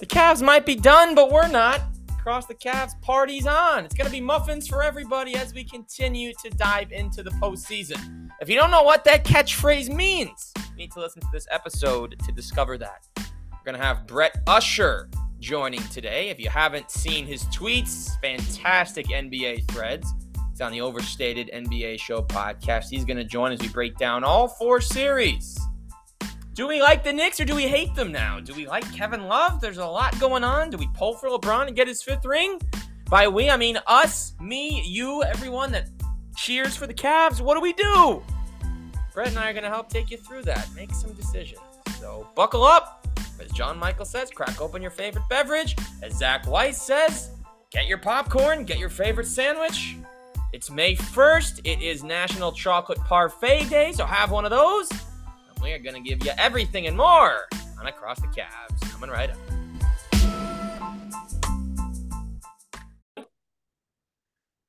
The Cavs might be done, but we're not. Across the Cavs, party's on. It's going to be muffins for everybody as we continue to dive into the postseason. If you don't know what that catchphrase means, you need to listen to this episode to discover that. We're going to have Brett Usher joining today. If you haven't seen his tweets, fantastic NBA threads. He's on the Overstated NBA Show podcast. He's going to join as we break down all four series. Do we like the Knicks or do we hate them now? Do we like Kevin Love? There's a lot going on. Do we pull for LeBron and get his fifth ring? By we, I mean us, me, you, everyone that cheers for the Cavs. What do we do? Brett and I are going to help take you through that. Make some decisions. So buckle up. As John Michael says, crack open your favorite beverage. As Zach Weiss says, get your popcorn, get your favorite sandwich. It's May 1st. It is National Chocolate Parfait Day, so have one of those. And we are going to give you everything and more on Across the Cavs. Coming right up.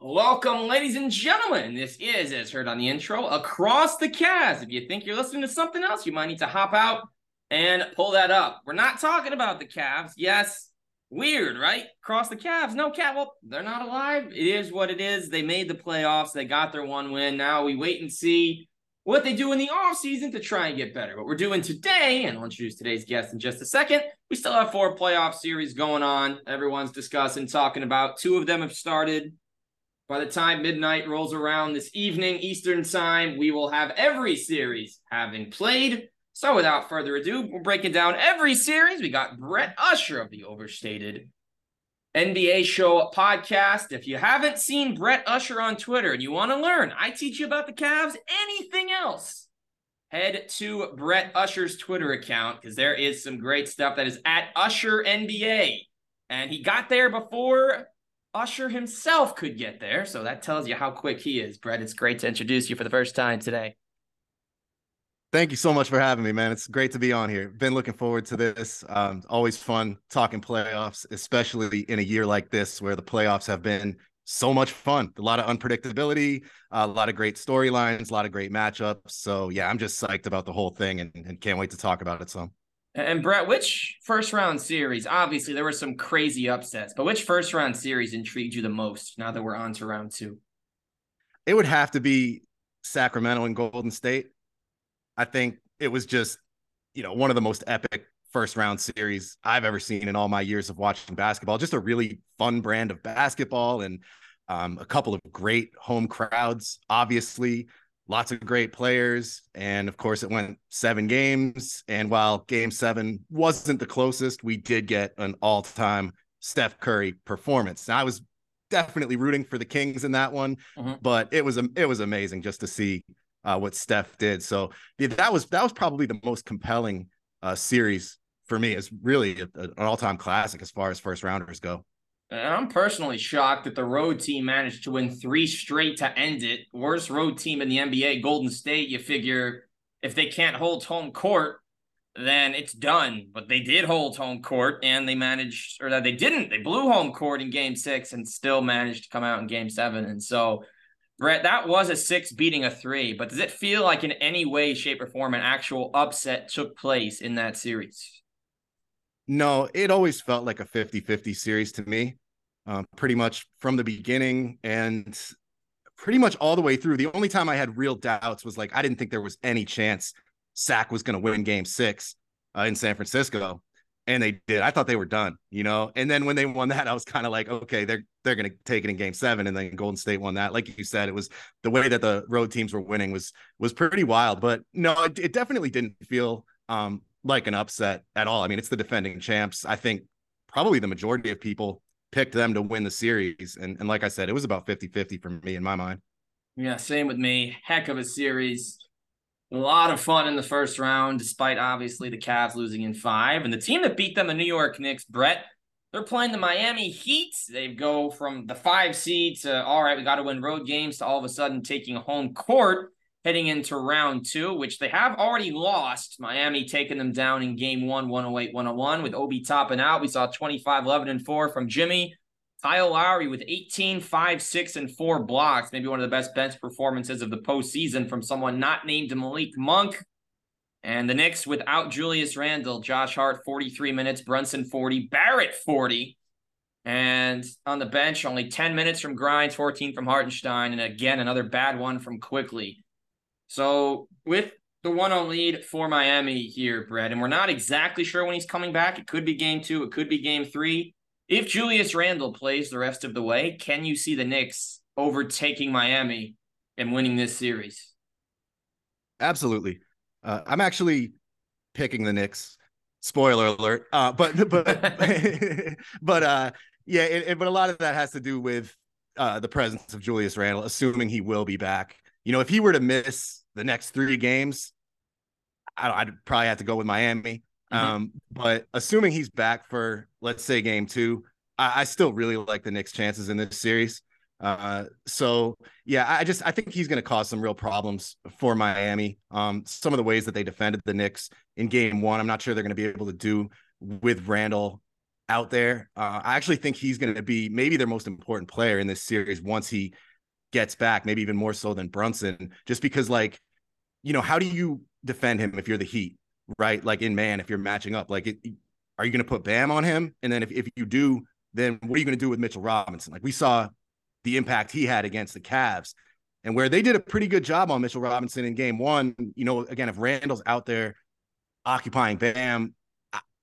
Welcome, ladies and gentlemen. This is, as heard on the intro, Across the Cavs. If you think you're listening to something else, you might need to hop out and pull that up. We're not talking about the Cavs. Yes, weird, right? Across the Cavs. No cat. Well, they're not alive. It is what it is. They made the playoffs. They got their one win. Now we wait and see what they do in the offseason to try and get better. What we're doing today, and I'll introduce today's guest in just a second. We still have four playoff series going on. Everyone's discussing, talking about. Two of them have started. By the time midnight rolls around this evening, Eastern time, we will have every series having played. So without further ado, we're breaking down every series. We got Brett Usher of the Overstated NBA Show podcast. If you haven't seen Brett Usher on Twitter and you want to learn, I teach you about the Cavs, anything else, head to Brett Usher's Twitter account because there is some great stuff that is at Usher NBA. And he got there before Usher himself could get there. So that tells you how quick he is. Brett, it's great to introduce you for the first time today. Thank you so much for having me, man. It's great to be on here. Been looking forward to this. Um, always fun talking playoffs, especially in a year like this where the playoffs have been so much fun. A lot of unpredictability, a lot of great storylines, a lot of great matchups. So yeah, I'm just psyched about the whole thing and, and can't wait to talk about it some. And Brett, which first round series? Obviously, there were some crazy upsets, but which first round series intrigued you the most? Now that we're on to round two, it would have to be Sacramento and Golden State. I think it was just, you know, one of the most epic first round series I've ever seen in all my years of watching basketball. Just a really fun brand of basketball and um, a couple of great home crowds, obviously lots of great players. And of course, it went seven games. And while game seven wasn't the closest, we did get an all time Steph Curry performance. Now, I was definitely rooting for the Kings in that one, mm-hmm. but it was it was amazing just to see uh, what Steph did. So yeah, that was that was probably the most compelling uh, series for me. It's really a, a, an all time classic as far as first rounders go. And I'm personally shocked that the road team managed to win three straight to end it. Worst road team in the NBA, Golden State. You figure if they can't hold home court, then it's done. But they did hold home court and they managed, or that they didn't. They blew home court in game six and still managed to come out in game seven. And so, Brett, that was a six beating a three. But does it feel like in any way, shape, or form an actual upset took place in that series? No, it always felt like a 50 50 series to me uh, pretty much from the beginning and pretty much all the way through. The only time I had real doubts was like I didn't think there was any chance Sac was going to win Game Six uh, in San Francisco, and they did. I thought they were done, you know. And then when they won that, I was kind of like, okay, they're they're going to take it in Game Seven, and then Golden State won that. Like you said, it was the way that the road teams were winning was was pretty wild. But no, it, it definitely didn't feel um, like an upset at all. I mean, it's the defending champs. I think probably the majority of people picked them to win the series. And, and like I said, it was about 50 50 for me in my mind. Yeah, same with me. Heck of a series. A lot of fun in the first round, despite obviously the Cavs losing in five. And the team that beat them, the New York Knicks, Brett, they're playing the Miami Heat. They go from the five seed to, all right, we got to win road games to all of a sudden taking home court heading into round two, which they have already lost. Miami taking them down in game one, 108 101, with Obi Toppin out. We saw 25 11 and 4 from Jimmy. Kyle Lowry with 18, 5, 6, and 4 blocks. Maybe one of the best bench performances of the postseason from someone not named Malik Monk. And the Knicks without Julius Randle, Josh Hart 43 minutes, Brunson 40, Barrett 40. And on the bench, only 10 minutes from Grimes, 14 from Hartenstein, and again, another bad one from Quickley. So with the 1 0 lead for Miami here, Brett, and we're not exactly sure when he's coming back. It could be game two, it could be game three. If Julius Randle plays the rest of the way, can you see the Knicks overtaking Miami and winning this series? Absolutely. Uh, I'm actually picking the Knicks. Spoiler alert. Uh, but but but uh, yeah, it, it, but a lot of that has to do with uh, the presence of Julius Randle, assuming he will be back. You know, if he were to miss the next three games, I, would probably have to go with Miami. Mm-hmm. Um, but assuming he's back for let's say game two, I, I still really like the Knicks' chances in this series. Uh, so yeah, I just I think he's going to cause some real problems for Miami. Um, some of the ways that they defended the Knicks in Game One, I'm not sure they're going to be able to do with Randle out there. Uh, I actually think he's going to be maybe their most important player in this series once he gets back, maybe even more so than Brunson, just because like, you know, how do you defend him if you're the Heat, right? Like in man, if you're matching up, like, it, are you going to put Bam on him? And then if if you do, then what are you going to do with Mitchell Robinson? Like we saw the impact he had against the Cavs. And where they did a pretty good job on Mitchell Robinson in game one, you know, again, if Randle's out there occupying Bam,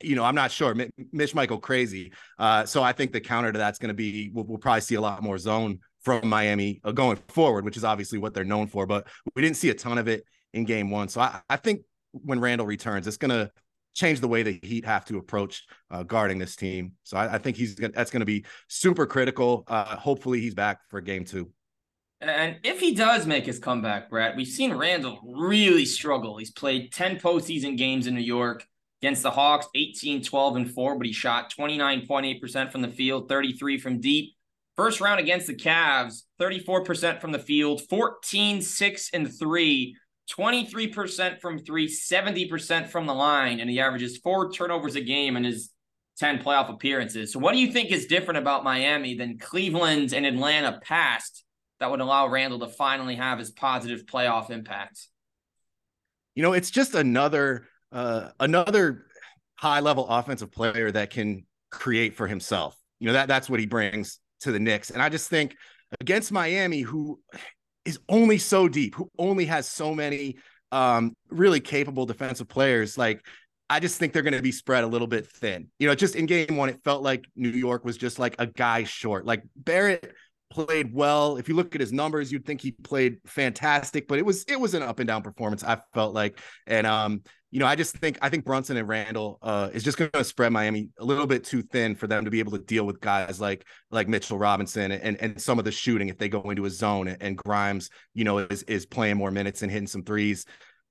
you know, I'm not sure. Mitch might go crazy. Uh, so I think the counter to that's going to be we'll, we'll, probably see a lot more zone from Miami uh, going forward, which is obviously what they're known for. But we didn't see a ton of it in game one. So I, I think when Randle returns, it's going to change the way the Heat have to approach uh, guarding this team. So I, I think he's that's going to be super critical. Uh, hopefully, he's back for game two. And if he does make his comeback, Brett, we've seen Randle really struggle. He's played 10 postseason games in New York against the Hawks, 18, 12, and 4, but he shot 29.8% from the field, 33 from deep. First round against the Cavs, 34% from the field, 14, 6, and 3 23% from three, 70% from the line, and he averages four turnovers a game in his 10 playoff appearances. So, what do you think is different about Miami than Cleveland and Atlanta past that would allow Randle to finally have his positive playoff impact? You know, it's just another uh, another high level offensive player that can create for himself. You know that that's what he brings to the Knicks, and I just think against Miami, who is only so deep, who only has so many um, really capable defensive players. Like, I just think they're going to be spread a little bit thin. You know, just in game one, it felt like New York was just like a guy short. Like Barrett played well. If you look at his numbers, you'd think he played fantastic, but it was it was an up and down performance. I felt like, and um, you know, I just think I think Brunson and Randle uh, is just going to spread Miami a little bit too thin for them to be able to deal with guys like like Mitchell Robinson and and some of the shooting if they go into a zone and, Grimes, you know, is is playing more minutes and hitting some threes.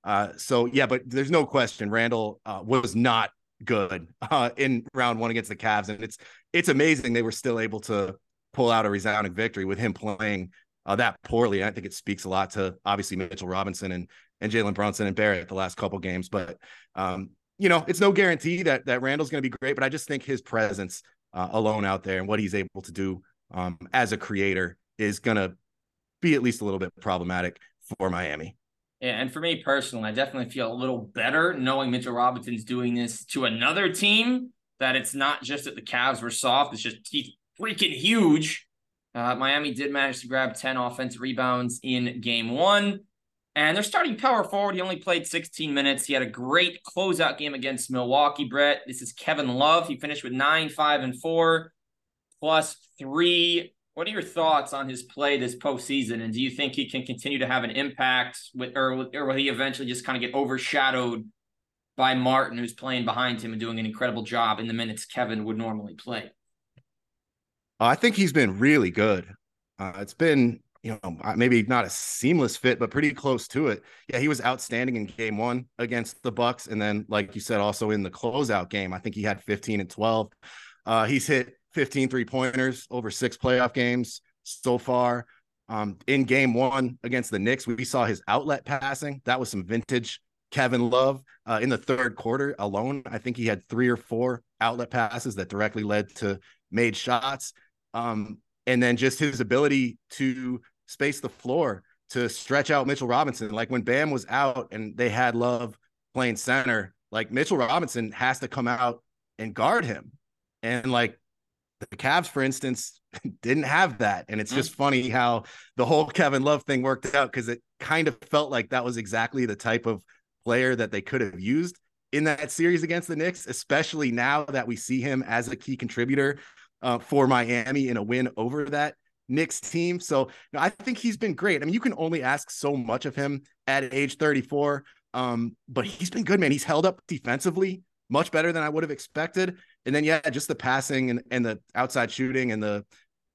Uh, so yeah, but there's no question Randle uh, was not good uh, in round one against the Cavs, and it's it's amazing they were still able to pull out a resounding victory with him playing uh, that poorly. I think it speaks a lot to obviously Mitchell Robinson and and Jalen Brunson and Barrett the last couple games. But um, you know, it's no guarantee that that Randle's going to be great. But I just think his presence uh, alone out there and what he's able to do um, as a creator is going to be at least a little bit problematic for Miami. Yeah, and for me personally, I definitely feel a little better knowing Mitchell Robinson's doing this to another team. That it's not just that the Cavs were soft; it's just he's freaking huge. Uh, Miami did manage to grab 10 offensive rebounds in game one. And they're starting power forward. He only played 16 minutes. He had a great closeout game against Milwaukee, Brett. This is Kevin Love. He finished with nine, five, and four, plus three. What are your thoughts on his play this postseason? And do you think he can continue to have an impact with, or, or will he eventually just kind of get overshadowed by Martin, who's playing behind him and doing an incredible job in the minutes Kevin would normally play? I think he's been really good. Uh, it's been, you know, maybe not a seamless fit, but pretty close to it. Yeah, he was outstanding in game one against the Bucks, and then, like you said, also in the closeout game, I think he had 15 and 12. Uh, he's hit 15 three pointers over six playoff games so far. Um, in game one against the Knicks, we saw his outlet passing. That was some vintage Kevin Love uh, in the third quarter alone. I think he had three or four outlet passes that directly led to made shots. Um, and then just his ability to space the floor to stretch out Mitchell Robinson. Like when Bam was out and they had Love playing center, like Mitchell Robinson has to come out and guard him. And like the Cavs, for instance, didn't have that. And it's just mm. funny how the whole Kevin Love thing worked out because it kind of felt like that was exactly the type of player that they could have used in that series against the Knicks, especially now that we see him as a key contributor uh, for Miami in a win over that Knicks team. So I think he's been great. I mean, you can only ask so much of him at age 34, um, but he's been good, man. He's held up defensively much better than I would have expected. And then, yeah, just the passing and, and the outside shooting and the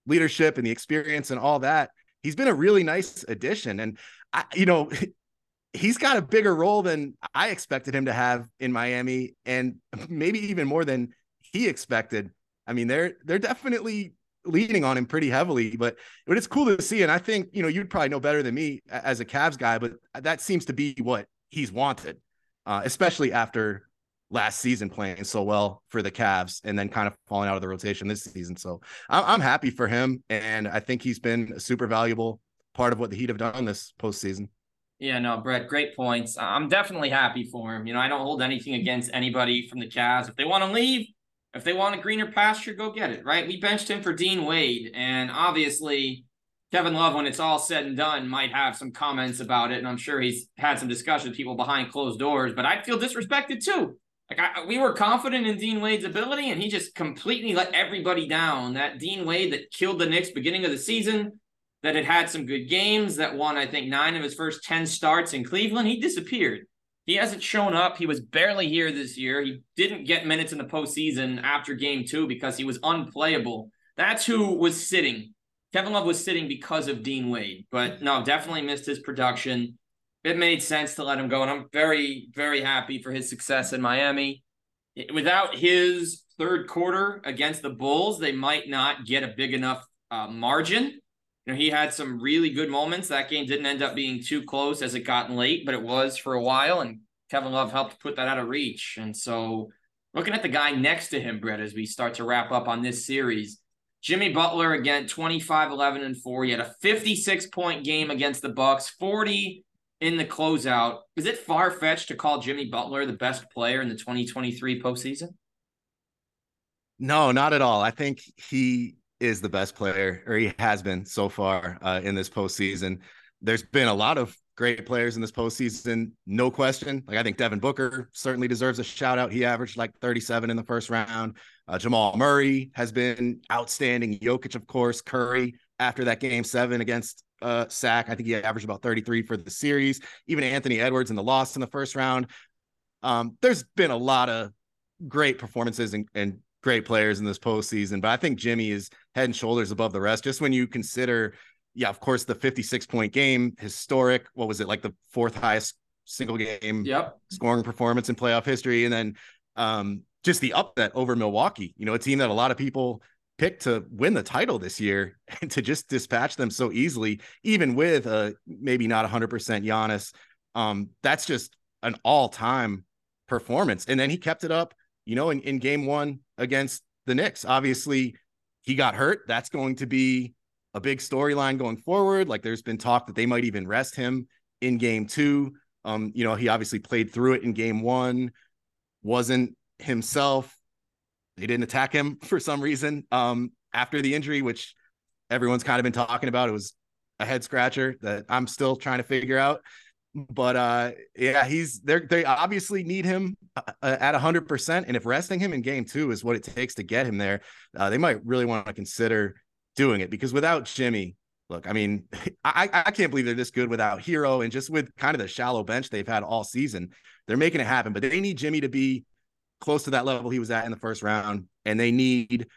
leadership and the experience and all that. He's been a really nice addition. And, I, you know, he's got a bigger role than I expected him to have in Miami and maybe even more than he expected. I mean, they're they're definitely leaning on him pretty heavily, but but it's cool to see. And I think you know you'd probably know better than me as a Cavs guy, but that seems to be what he's wanted, uh, especially after last season playing so well for the Cavs and then kind of falling out of the rotation this season. So I'm, I'm happy for him, and I think he's been a super valuable part of what the Heat have done this postseason. Yeah, no, Brett, great points. I'm definitely happy for him. You know, I don't hold anything against anybody from the Cavs. If they want to leave, if they want a greener pasture, go get it, right? We benched him for Dean Wade, and obviously Kevin Love, when it's all said and done, might have some comments about it, and I'm sure he's had some discussions with people behind closed doors. But I feel disrespected too. Like I, we were confident in Dean Wade's ability, and he just completely let everybody down. That Dean Wade that killed the Knicks beginning of the season, that had had some good games, that won I think nine of his first ten starts in Cleveland. He disappeared. He hasn't shown up. He was barely here this year. He didn't get minutes in the postseason after game two because he was unplayable. That's who was sitting. Kevin Love was sitting because of Dean Wade, but no, definitely missed his production. It made sense to let him go, and I'm very, very happy for his success in Miami. Without his third quarter against the Bulls, they might not get a big enough uh, margin you know, he had some really good moments. That game didn't end up being too close as it got late, but it was for a while, and Kevin Love helped put that out of reach. And so, looking at the guy next to him, Brett, as we start to wrap up on this series, Jimmy Butler again, 25, 11, and 4. He had a 56 point game against the Bucks, 40 in the closeout. Is it far fetched to call Jimmy Butler the best player in the 2023 postseason? No, not at all. I think he is the best player, or he has been so far uh, in this postseason. There's been a lot of great players in this postseason, no question. Like I think Devin Booker certainly deserves a shout out. He averaged like 37 in the first round. Uh, Jamal Murray has been outstanding. Jokic, of course, Curry after that game seven against uh, Sac. I think he averaged about 33 for the series. Even Anthony Edwards in the loss in the first round. Um, there's been a lot of great performances and, and great players in this postseason, but I think Jimmy is head and shoulders above the rest. Just when you consider, yeah, of course, the 56 point game, historic. What was it like the fourth highest single game yep. scoring performance in playoff history? And then um, just the upset over Milwaukee, you know, a team that a lot of people picked to win the title this year and to just dispatch them so easily, even with a maybe not 100% Giannis. Um, that's just an all time performance. And then he kept it up, you know, in, in game one against the Knicks. Obviously, he got hurt. That's going to be a big storyline going forward. Like there's been talk that they might even rest him in game two. Um, you know, he obviously played through it in game one, wasn't himself. They didn't attack him for some reason um, after the injury, which everyone's kind of been talking about. It was a head scratcher that I'm still trying to figure out but uh yeah he's they they obviously need him uh, uh at 100% and if resting him in game 2 is what it takes to get him there uh, they might really want to consider doing it because without Jimmy look I mean I I can't believe they're this good without Herro and just with kind of the shallow bench they've had all season they're making it happen. But they need Jimmy to be close to that level he was at in the first round and they need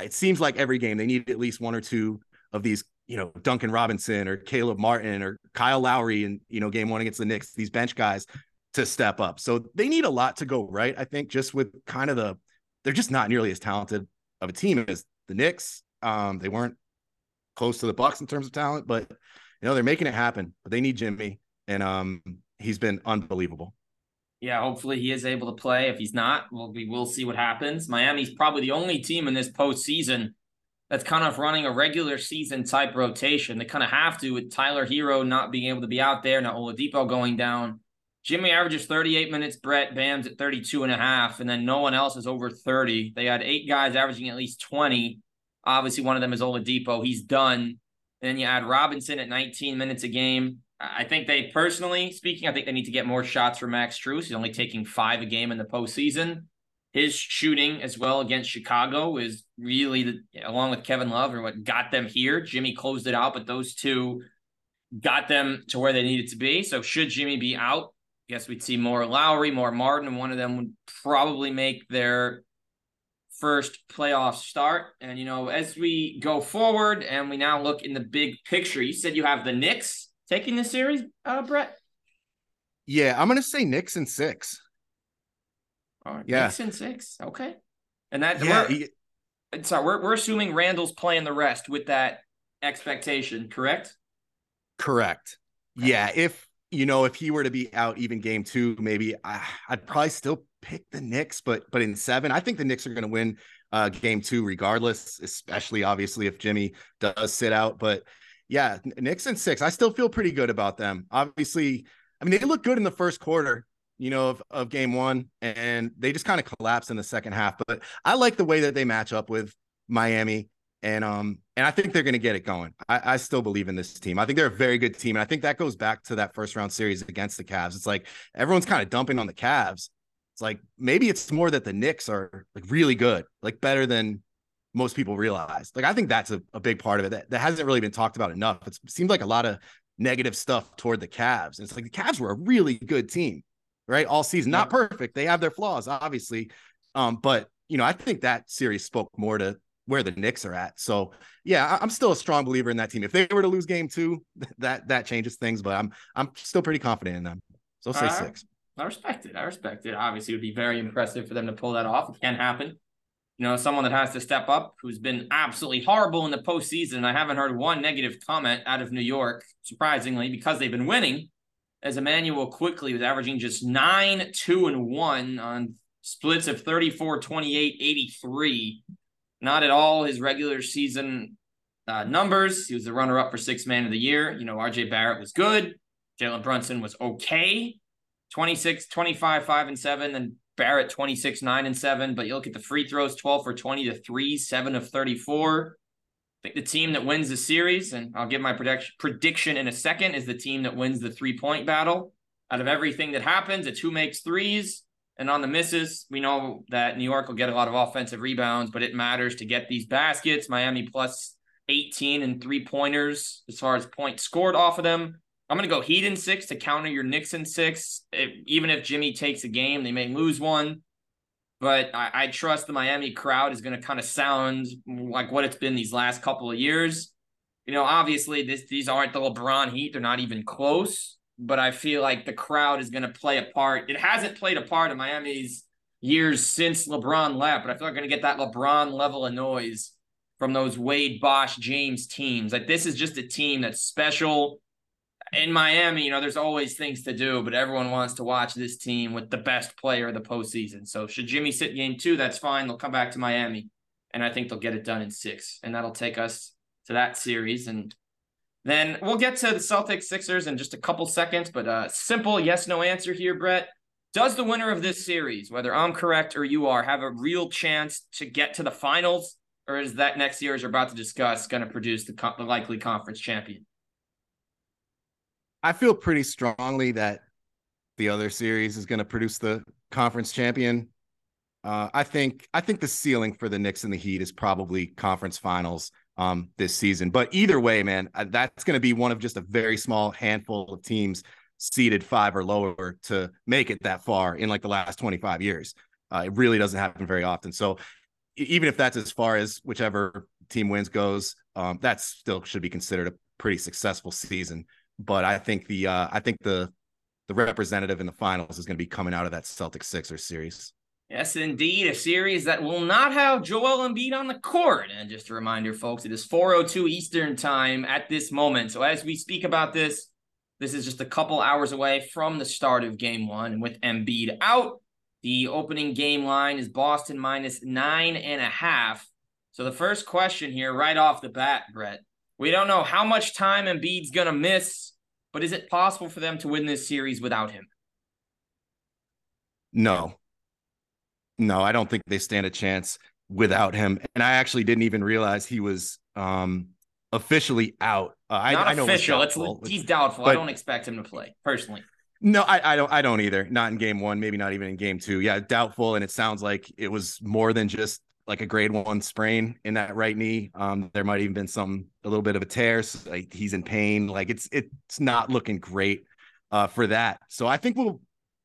it seems like every game they need at least one or two of these you know, Duncan Robinson or Caleb Martin or Kyle Lowry in, you know, game one against the Knicks, these bench guys to step up. So they need a lot to go right. I think just with kind of the, they're just not nearly as talented of a team as the Knicks. Um, they weren't close to the Bucks in terms of talent, but you know, they're making it happen. But they need Jimmy, and um, he's been unbelievable. Yeah, hopefully he is able to play. If he's not, well, we will see what happens. Miami's probably the only team in this postseason that's kind of running a regular season type rotation. They kind of have to with Tyler Herro not being able to be out there, now Oladipo going down. Jimmy averages 38 minutes, Brett Bam's at 32 and a half, and then no one else is over 30. They had eight guys averaging at least 20. Obviously, one of them is Oladipo. He's done. And then you add Robinson at 19 minutes a game. I think they personally speaking, I think they need to get more shots for Max Strus. He's only taking five a game in the postseason. His shooting as well against Chicago is really the, along with Kevin Love or what got them here. Jimmy closed it out, but those two got them to where they needed to be. So should Jimmy be out, I guess we'd see more Lowry, more Martin, and one of them would probably make their first playoff start. And you know, as we go forward and we now look in the big picture, you said you have the Knicks taking the series, uh, Brett. Yeah, I'm gonna say Knicks in six. All right, yeah, Knicks and six. Okay, and that yeah, we're, he, sorry, we're we're assuming Randle's playing the rest with that expectation, correct? Correct. Okay. Yeah, if you know if he were to be out even game two, maybe I, I'd probably still pick the Knicks, but but in seven, I think the Knicks are going to win uh, game two regardless, especially obviously if Jimmy does sit out. But yeah, Knicks and six, I still feel pretty good about them. Obviously, I mean they look good in the first quarter, you know, of, of game one, and they just kind of collapsed in the second half. But I like the way that they match up with Miami. And um, and I think they're gonna get it going. I, I still believe in this team. I think they're a very good team. And I think that goes back to that first round series against the Cavs. It's like everyone's kind of dumping on the Cavs it's like maybe it's more that the Knicks are like really good, like better than most people realize. Like I think that's a, a big part of it that, that hasn't really been talked about enough. It's, it seems like a lot of negative stuff toward the Cavs. And it's like the Cavs were a really good team, right? All season. Not perfect. They have their flaws, obviously. Um, but you know, I think that series spoke more to where the Knicks are at. So yeah, I'm still a strong believer in that team. If they were to lose game two, that that changes things, but I'm I'm still pretty confident in them. So say six. I respect it. I respect it. Obviously, it would be very impressive for them to pull that off. It can happen. You know, someone that has to step up who's been absolutely horrible in the postseason. I haven't heard one negative comment out of New York, surprisingly, because they've been winning. As Immanuel Quickley was averaging just 9, 2, and 1 on splits of 34, 28, 83. Not at all his regular season uh, numbers. He was the runner up for six man of the year. You know, RJ Barrett was good. Jalen Brunson was okay. 26, 25, 5 and 7, then Barrett 26, 9 and 7. But you look at the free throws 12 for 20 to 3, 7 of 34. I think the team that wins the series, and I'll give my prediction prediction in a second, is the team that wins the three point battle. Out of everything that happens, it's who makes threes. And on the misses, we know that New York will get a lot of offensive rebounds, but it matters to get these baskets. Miami plus 18 and three pointers as far as points scored off of them. I'm going to go Heat in six to counter your Knicks in six. Even if Jimmy takes a game, they may lose one. But I, I trust the Miami crowd is going to kind of sound like what it's been these last couple of years. You know, obviously, this these aren't the LeBron Heat; they're not even close. But I feel like the crowd is going to play a part. It hasn't played a part in Miami's years since LeBron left, but I feel like we're going to get that LeBron level of noise from those Wade, Bosh, James teams. Like this is just a team that's special in Miami, you know, there's always things to do, but everyone wants to watch this team with the best player of the postseason. So should Jimmy sit game two, that's fine. They'll come back to Miami, and I think they'll get it done in six, and that'll take us to that series. And then we'll get to the Celtics Sixers in just a couple seconds, but uh simple yes no answer here, Brett. Does the winner of this series, whether I'm correct or you are, have a real chance to get to the finals, or is that next year, as you're about to discuss, going to produce the, co- the likely conference champion? I feel pretty strongly that the other series is going to produce the conference champion. Uh, I think I think the ceiling for the Knicks and the Heat is probably conference finals um, this season. But either way, man, uh, that's going to be one of just a very small handful of teams seeded five or lower to make it that far in like the last 25 years. Uh, it really doesn't happen very often. So even if that's as far as whichever team wins goes, um, that still should be considered a pretty successful season but I think the uh, I think the the representative in the finals is going to be coming out of that Celtics Sixers series. Yes, indeed, a series that will not have Joel Embiid on the court. And just a reminder, folks, it is 4:02 Eastern time at this moment. So as we speak about this, this is just a couple hours away from the start of Game One, and with Embiid out, the opening game line is Boston minus nine and a half. So the first question here, right off the bat, Brett, we don't know how much time Embiid's going to miss, but is it possible for them to win this series without him? No. No, I don't think they stand a chance without him. And I actually didn't even realize he was um officially out. Uh, Not I, official. I know it's he's doubtful. But, I don't expect him to play personally. No, I, I don't. I don't either. Not in game one. Maybe not even in game two. Yeah, doubtful. And it sounds like it was more than just like a grade one sprain in that right knee. Um, there might even been some a little bit of a tear. So like he's in pain. Like it's it's not looking great uh, for that. So I think we'll.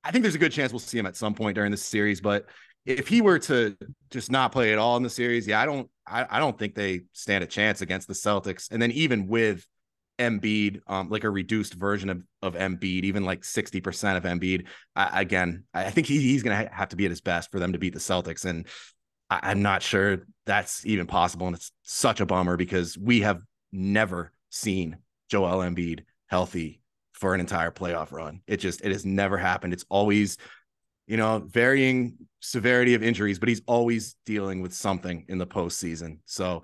I think there's a good chance we'll see him at some point during the series. But if he were to just not play at all in the series, yeah, I don't. I, I don't think they stand a chance against the Celtics. And then even with Embiid, um, like a reduced version of, of Embiid, even like 60% of Embiid. I, again, I think he, he's going to ha- have to be at his best for them to beat the Celtics. And I, am not sure that's even possible. And it's such a bummer because we have never seen Joel Embiid healthy for an entire playoff run. It just, it has never happened. It's always, you know, varying severity of injuries, but he's always dealing with something in the postseason. So,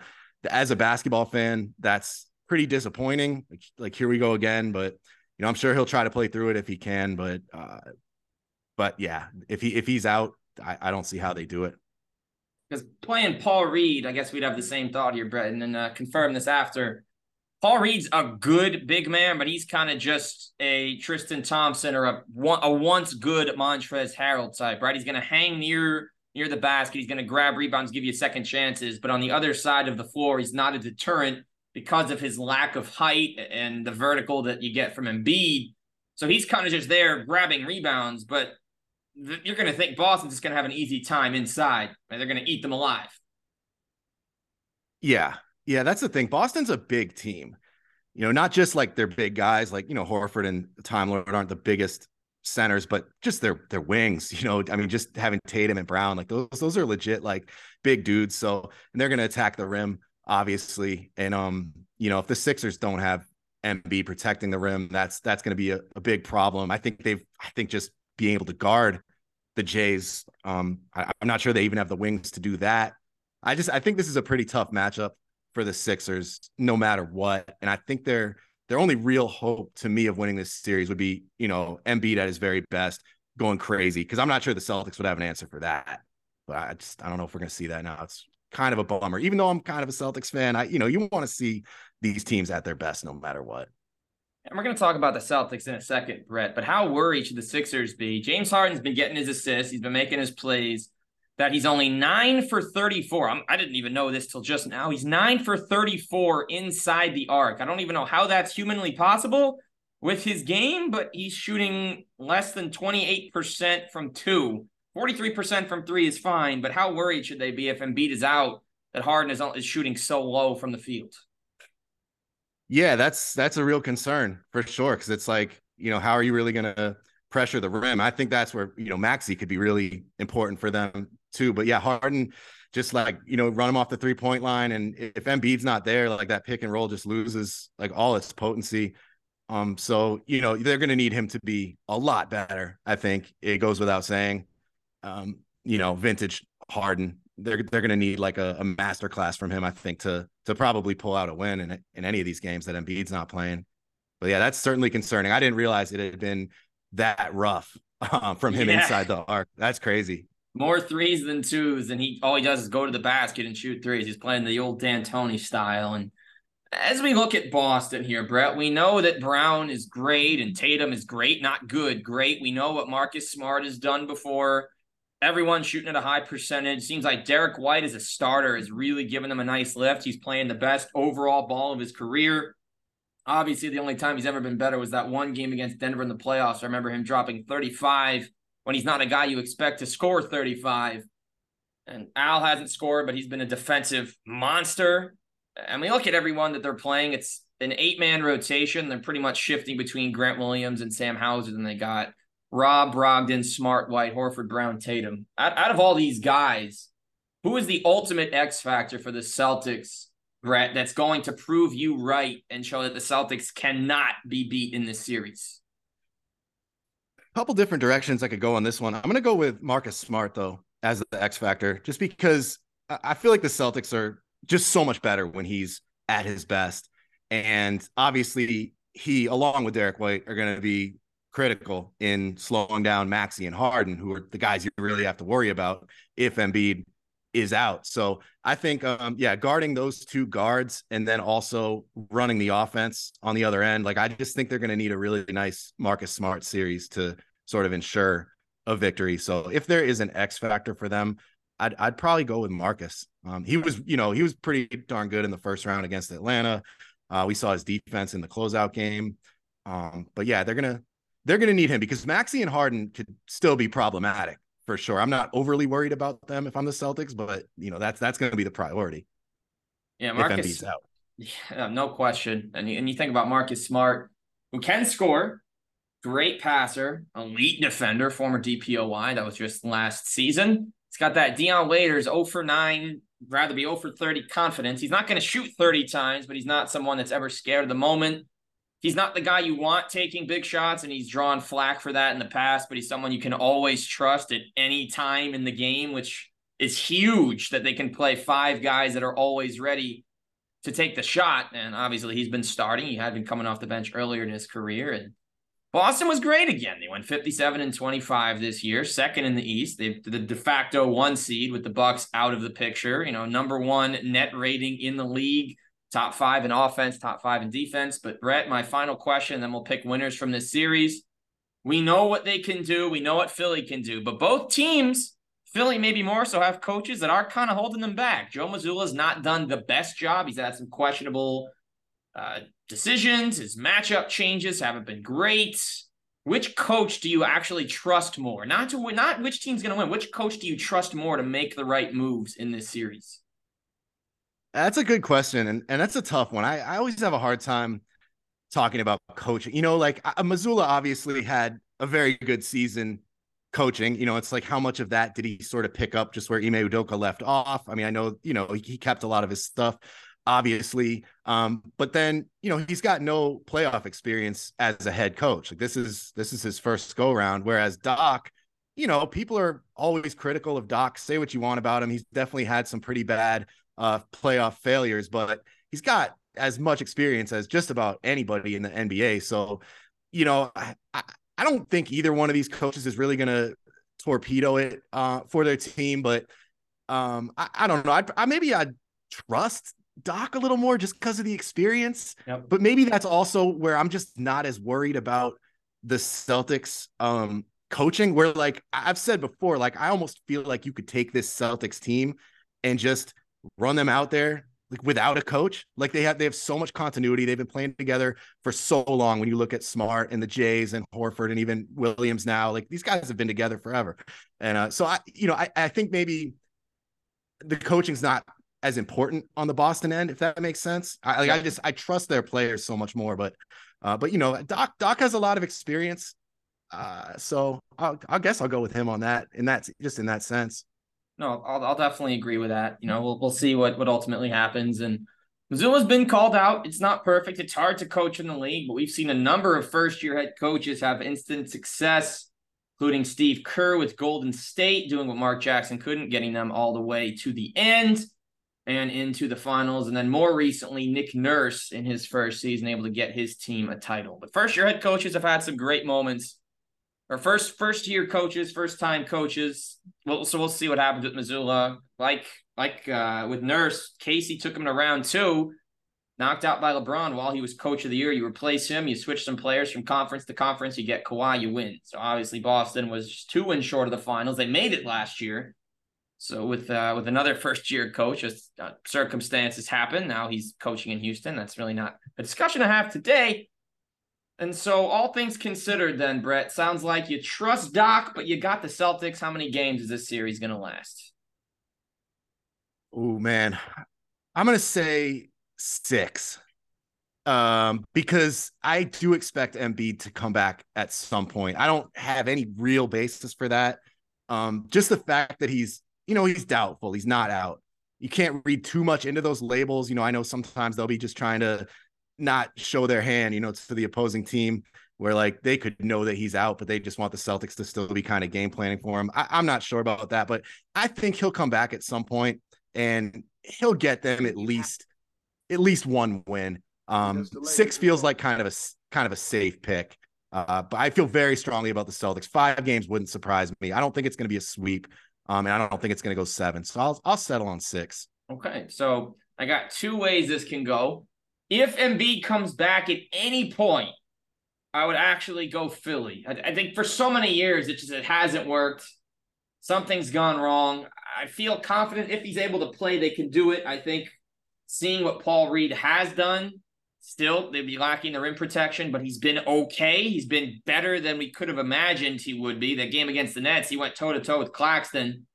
as a basketball fan, that's pretty disappointing. Like, like here we go again, but you know, I'm sure he'll try to play through it if he can. But uh, but yeah, if he if he's out, I, I don't see how they do it. Because playing Paul Reed, I guess we'd have the same thought here, Brett, and then uh, confirm this after. Paul Reed's a good big man, but he's kind of just a Tristan Thompson or a a once good Montrezl Harrell type, right? He's going to hang near near the basket. He's going to grab rebounds, give you second chances. But on the other side of the floor, he's not a deterrent because of his lack of height and the vertical that you get from Embiid. So he's kind of just there grabbing rebounds, but you're going to think Boston's just going to have an easy time inside. Right? They're going to eat them alive. Yeah. Yeah, that's the thing. Boston's a big team. You know, not just like their big guys, like, you know, Horford and Time Lord aren't the biggest centers, but just their their wings, you know, I mean, just having Tatum and Brown, like those those are legit like big dudes. So and they're gonna attack the rim obviously. And um, you know, if the Sixers don't have Embiid protecting the rim, that's that's going to be a, a, big problem. I think they've, I think just being able to guard the Jays, um, I, I'm not sure they even have the wings to do that. I just, I think this is a pretty tough matchup for the Sixers, no matter what. And I think their their only real hope to me of winning this series would be, you know, Embiid at his very best, going crazy. Because I'm not sure the Celtics would have an answer for that. But I just, I don't know if we're to see that now. It's kind of a bummer. Even though I'm kind of a Celtics fan, I you know you want to see these teams at their best no matter what. And we're going to talk about the Celtics in a second, Brett. But how worried should the Sixers be? James Harden's been getting his assists. He's been making his plays. That he's only nine for 34. I'm, I did not even know this till just now. He's nine for 34 inside the arc. I don't even know how that's humanly possible with his game, but he's shooting less than 28% from two 43% from three is fine, but how worried should they be if Embiid is out that Harden is, is shooting so low from the field? Yeah, that's that's a real concern for sure. Cause it's like, you know, how are you really gonna pressure the rim? I think that's where, you know, Maxey could be really important for them too. But yeah, Harden just like, you know, run him off the three point line. And if Embiid's not there, like that pick and roll just loses like all its potency. Um, so you know, they're gonna need him to be a lot better, I think. It goes without saying um, you know, vintage Harden. They're they're going to need like a, a master class from him, I think, to to probably pull out a win in in any of these games that Embiid's not playing. But yeah, that's certainly concerning. I didn't realize it had been that rough um, from him yeah. inside the arc. That's crazy. More threes than twos, and he all he does is go to the basket and shoot threes. He's playing the old D'Antoni style. And as we look at Boston here, Brett, we know that Brown is great and Tatum is great, not good, great. We know what Marcus Smart has done before everyone shooting at a high percentage. Seems like Derrick White as a starter is really giving them a nice lift. He's playing the best overall ball of his career. Obviously, the only time he's ever been better was that one game against Denver in the playoffs. I remember him dropping 35 when he's not a guy you expect to score 35. And Al hasn't scored, but he's been a defensive monster. And we look at everyone that they're playing, it's an eight man rotation. They're pretty much shifting between Grant Williams and Sam Hauser. and they got Rob Brogdon, Smart White, Horford, Brown, Tatum. Out, out of all these guys, who is the ultimate X factor for the Celtics, Brett, that's going to prove you right and show that the Celtics cannot be beat in this series? A couple different directions I could go on this one. I'm going to go with Marcus Smart, though, as the X factor, just because I feel like the Celtics are just so much better when he's at his best. And obviously, he, along with Derrick White, are going to be critical in slowing down Maxey and Harden, who are the guys you really have to worry about if Embiid is out. So I think, um, yeah, guarding those two guards and then also running the offense on the other end. Like, I just think they're going to need a really nice Marcus Smart series to sort of ensure a victory. So if there is an X factor for them, I'd, I'd probably go with Marcus. Um, he was, you know, he was pretty darn good in the first round against Atlanta. Uh, we saw his defense in the closeout game. Um, but yeah, they're gonna they're gonna need him because Maxey and Harden could still be problematic for sure. I'm not overly worried about them if I'm the Celtics, but you know that's that's gonna be the priority. Yeah, Marcus out. Yeah, no question. And you, and you think about Marcus Smart, who can score, great passer, elite defender, former DPOY. That was just last season. He's got that Dion Waiters 0 for 9, rather be 0 for 30 confidence. He's not going to shoot 30 times, but he's not someone that's ever scared of the moment. He's not the guy you want taking big shots, and he's drawn flack for that in the past, but he's someone you can always trust at any time in the game, which is huge that they can play five guys that are always ready to take the shot. And obviously, he's been starting. He had been coming off the bench earlier in his career. And Boston was great again. They went 57 and 25 this year, second in the East. They the de facto one seed with the Bucks out of the picture. You know, number one net rating in the league, top five in offense, top five in defense. But Brett, my final question, then we'll pick winners from this series. We know what they can do. We know what Philly can do, but both teams, Philly maybe more so, have coaches that are kind of holding them back. Joe Mazzulla's not done the best job. He's had some questionable uh, decisions, his matchup changes haven't been great. Which coach do you actually trust more? Not to not which team's going to win. Which coach do you trust more to make the right moves in this series? That's a good question, and and that's a tough one. I I always have a hard time talking about coaching. You know, like uh, Mazzulla obviously had a very good season coaching. You know, it's like how much of that did he sort of pick up just where Ime Udoka left off? I mean, I know you know he kept a lot of his stuff, obviously. Um, but then you know he's got no playoff experience as a head coach. Like this is this is his first go round. Whereas Doc, you know, people are always critical of Doc. Say what you want about him. He's definitely had some pretty bad uh, playoff failures, but he's got as much experience as just about anybody in the NBA. So, you know, I, I don't think either one of these coaches is really going to torpedo it uh, for their team, but um, I, I don't know. I, I maybe I trust Doc a little more just because of the experience. Yep. But maybe that's also where I'm just not as worried about the Celtics um coaching where like I've said before like I almost feel like you could take this Celtics team and just run them out there like without a coach like they have they have so much continuity they've been playing together for so long when you look at Smart and the Jays and Horford and even Williams now like these guys have been together forever and uh, so I you know I I think maybe the coaching's not as important on the Boston end, if that makes sense. I like. I just I trust their players so much more. But uh, but you know, Doc Doc has a lot of experience. Uh, so I'll, I guess I'll go with him on that in that just in that sense. No, I'll, I'll definitely agree with that. You know, we'll we'll see what what ultimately happens. And Mazzulla's been called out. It's not perfect. It's hard to coach in the league, but we've seen a number of first year head coaches have instant success, including Steve Kerr with Golden State, doing what Mark Jackson couldn't, getting them all the way to the end and into the finals. And then more recently, Nick Nurse in his first season able to get his team a title. But first year head coaches have had some great moments. Or first first year coaches, first time coaches. Well, so we'll see what happens with Mazzulla. Like like uh, with Nurse, Casey took him to round two, knocked out by LeBron while he was coach of the year. You replace him, you switch some players from conference to conference, you get Kawhi, you win. So obviously Boston was two wins short of the finals. They made it last year. So with uh, with another first year coach, as uh, circumstances happen, now he's coaching in Houston. That's really not a discussion I have today. And so, all things considered, then Brett sounds like you trust Doc, but you got the Celtics. How many games is this series going to last? Oh man, I'm going to say six, um, because I do expect Embiid to come back at some point. I don't have any real basis for that. Um, just the fact that he's you know, he's doubtful. He's not out. You can't read too much into those labels. You know, I know sometimes they'll be just trying to not show their hand, you know, to the opposing team where like they could know that he's out, but they just want the Celtics to still be kind of game planning for him. I, am not sure about that, but I think he'll come back at some point and he'll get them at least at least one win. Um, six feels like kind of a kind of a safe pick. Uh, but I feel very strongly about the Celtics. Five games wouldn't surprise me. I don't think it's going to be a sweep, um, and I don't think it's going to go seven. So I'll I'll settle on six. Okay, so I got two ways this can go. If Embiid comes back at any point, I would actually go Philly. I, I think for so many years it just it hasn't worked. Something's gone wrong. I feel confident if he's able to play, they can do it. I think seeing what Paul Reed has done, still they'd be lacking the rim protection, but he's been okay. He's been better than we could have imagined he would be. That game against the Nets, he went toe to toe with Claxton.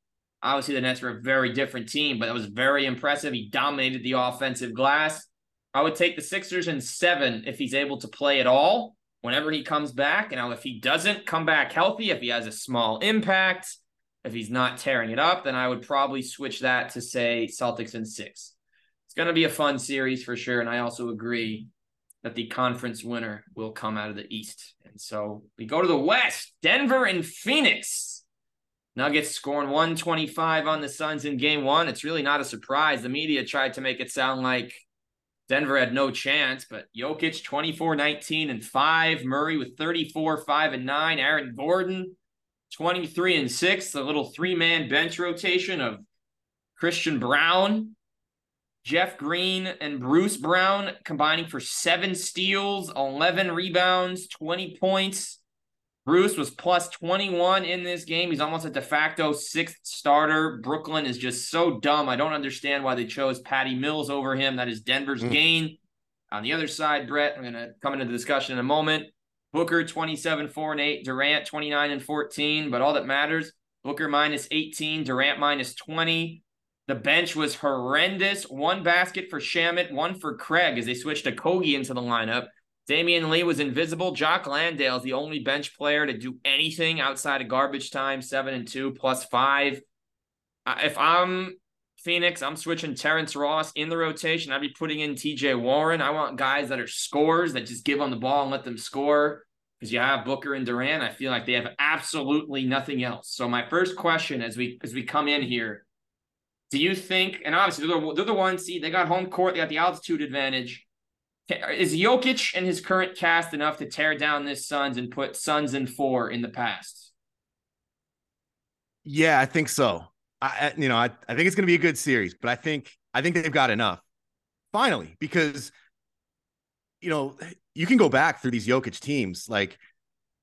Obviously, the Nets were a very different team, but it was very impressive. He dominated the offensive glass. I would take the Sixers in seven if he's able to play at all whenever he comes back. Now, if he doesn't come back healthy, if he has a small impact, if he's not tearing it up, then I would probably switch that to say Celtics in six. It's going to be a fun series for sure. And I also agree that the conference winner will come out of the East. And so we go to the West Denver and Phoenix. Nuggets scoring 125 on the Suns in game one. It's really not a surprise. The media tried to make it sound like Denver had no chance, but Jokic 24 19 and 5, Murray with 34 5 and 9, Aaron Gordon 23 and 6, the little three man bench rotation of Christian Braun, Jeff Green, and Bruce Brown combining for seven steals, 11 rebounds, 20 points. Bruce was plus 21 in this game. He's almost a de facto sixth starter. Brooklyn is just so dumb. I don't understand why they chose Patty Mills over him. That is Denver's mm. gain. On the other side, Brett, I'm going to come into the discussion in a moment. Booker 27, 4 and 8, Durant 29 and 14. But all that matters, Booker minus 18, Durant minus 20. The bench was horrendous. One basket for Shamet, one for Craig as they switched Okogie into the lineup. Damion Lee was invisible. Jock Landale is the only bench player to do anything outside of garbage time, seven and two plus five. If I'm Phoenix, I'm switching Terrence Ross in the rotation. I'd be putting in TJ Warren. I want guys that are scores that just give them the ball and let them score. Because you have Booker and Durant, I feel like they have absolutely nothing else. So my first question as we as we come in here, do you think? And obviously they're the, they're the one seed. They got home court. They got the altitude advantage. Is Jokic and his current cast enough to tear down this Suns and put Suns in four in the past? Yeah, I think so. I, you know, I, I think it's going to be a good series, but I think I think they've got enough finally because you know you can go back through these Jokic teams. Like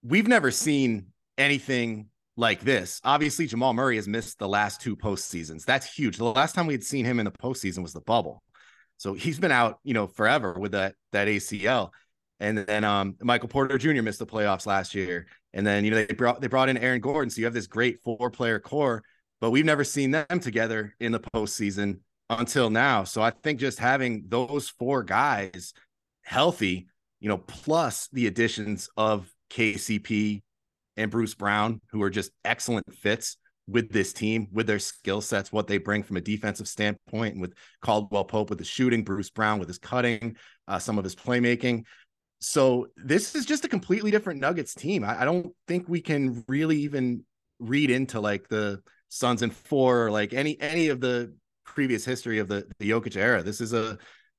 we've never seen anything like this. Obviously, Jamal Murray has missed the last two postseasons. That's huge. The last time we had seen him in the postseason was the bubble. So he's been out, you know, forever with that that ACL. And then um, Michael Porter Jr. missed the playoffs last year. And then you know they brought they brought in Aaron Gordon. So you have this great four player core, but we've never seen them together in the postseason until now. So I think just having those four guys healthy, you know, plus the additions of KCP and Bruce Brown, who are just excellent fits with this team, with their skill sets, what they bring from a defensive standpoint, and with Caldwell Pope with the shooting, Bruce Brown with his cutting, uh, some of his playmaking. So this is just a completely different Nuggets team. I, I, don't think we can really even read into like the Suns and four or like any any of the previous history of the the Jokic era. This is a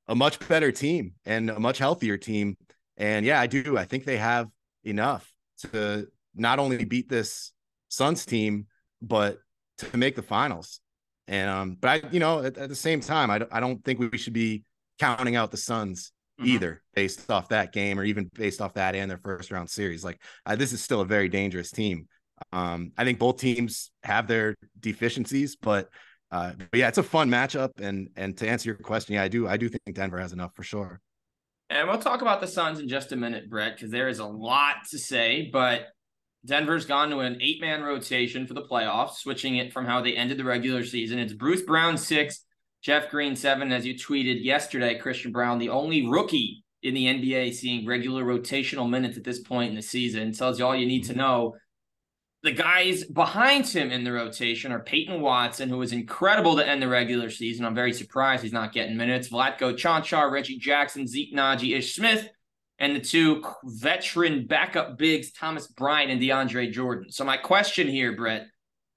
a much better team and a much healthier team. And yeah, I do. I think they have enough to not only beat this Suns team, but to make the finals. And um, but I, you know, at, at the same time, I, I don't think we should be counting out the Suns mm-hmm. either based off that game or even based off that and their first round series. Like uh, this is still a very dangerous team. Um, I think both teams have their deficiencies, but uh, but yeah, it's a fun matchup. And and to answer your question, yeah, I do I do think Denver has enough for sure. And we'll talk about the Suns in just a minute, Brett, because there is a lot to say. But Denver's gone to an eight man rotation for the playoffs, switching it from how they ended the regular season. It's Bruce Brown six, Jeff Green seven. As you tweeted yesterday, Christian Braun, the only rookie in the NBA seeing regular rotational minutes at this point in the season, tells you all you need to mm-hmm. know. The guys behind him in the rotation are Peyton Watson, who was incredible to end the regular season. I'm very surprised he's not getting minutes. Vlatko Cancar, Reggie Jackson, Zeke Nnaji, Ish Smith, and the two veteran backup bigs, Thomas Bryant and DeAndre Jordan. So my question here, Brett,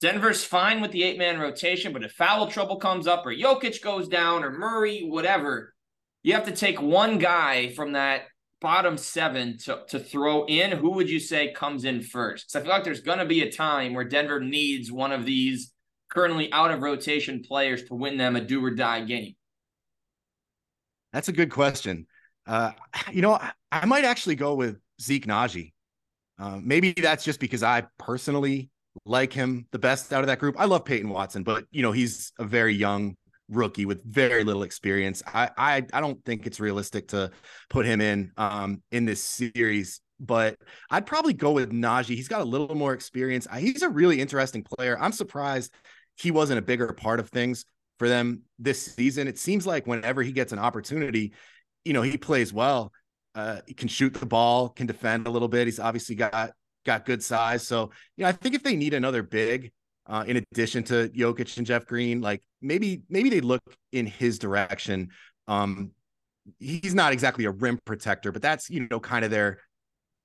Denver's fine with the eight man rotation, but if foul trouble comes up or Jokic goes down or Murray, whatever, you have to take one guy from that bottom seven to, to throw in, who would you say comes in first? Because I feel like there's going to be a time where Denver needs one of these currently out of rotation players to win them a do or die game. That's a good question. Uh, you know, I, I, might actually go with Zeke Nnaji. Uh, maybe that's just because I personally like him the best out of that group. I love Peyton Watson, but you know he's a very young rookie with very little experience. I I, I don't think it's realistic to put him in um in this series. But I'd probably go with Nnaji. He's got a little more experience. He's a really interesting player. I'm surprised he wasn't a bigger part of things for them this season. It seems like whenever he gets an opportunity, you know, he plays well. Uh, he can shoot the ball, can defend a little bit. He's obviously got got good size. So, you know, I think if they need another big, uh, in addition to Jokic and Jeff Green, like maybe maybe they look in his direction. Um, he's not exactly a rim protector, but that's you know kind of their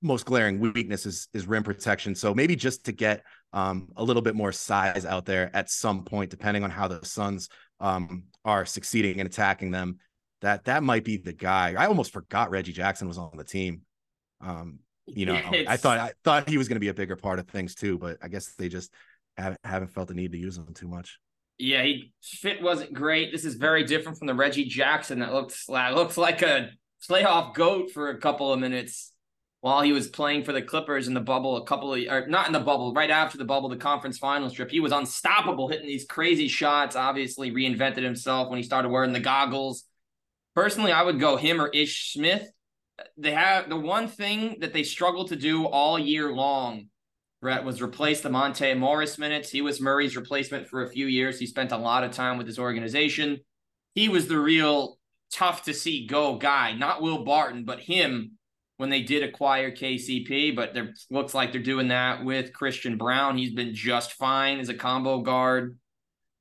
most glaring weakness is, is rim protection. So maybe just to get um, a little bit more size out there at some point, depending on how the Suns um, are succeeding in attacking them, that that might be the guy. I almost forgot Reggie Jackson was on the team. Um, you know, it's... I thought I thought he was going to be a bigger part of things too, but I guess they just haven't haven't felt the need to use him too much. Yeah, he fit wasn't great. This is very different from the Reggie Jackson that looks looks like a playoff goat for a couple of minutes while he was playing for the Clippers in the bubble. A couple of or not in the bubble, right after the bubble, the conference finals trip. He was unstoppable, hitting these crazy shots. Obviously, reinvented himself when he started wearing the goggles. Personally, I would go him or Ish Smith they have the one thing that they struggled to do all year long. Brett was replace the Monte Morris minutes. He was Murray's replacement for a few years. He spent a lot of time with his organization. He was the real tough to see go guy, not Will Barton, but him when they did acquire KCP. But there looks like they're doing that with Christian Braun. He's been just fine as a combo guard.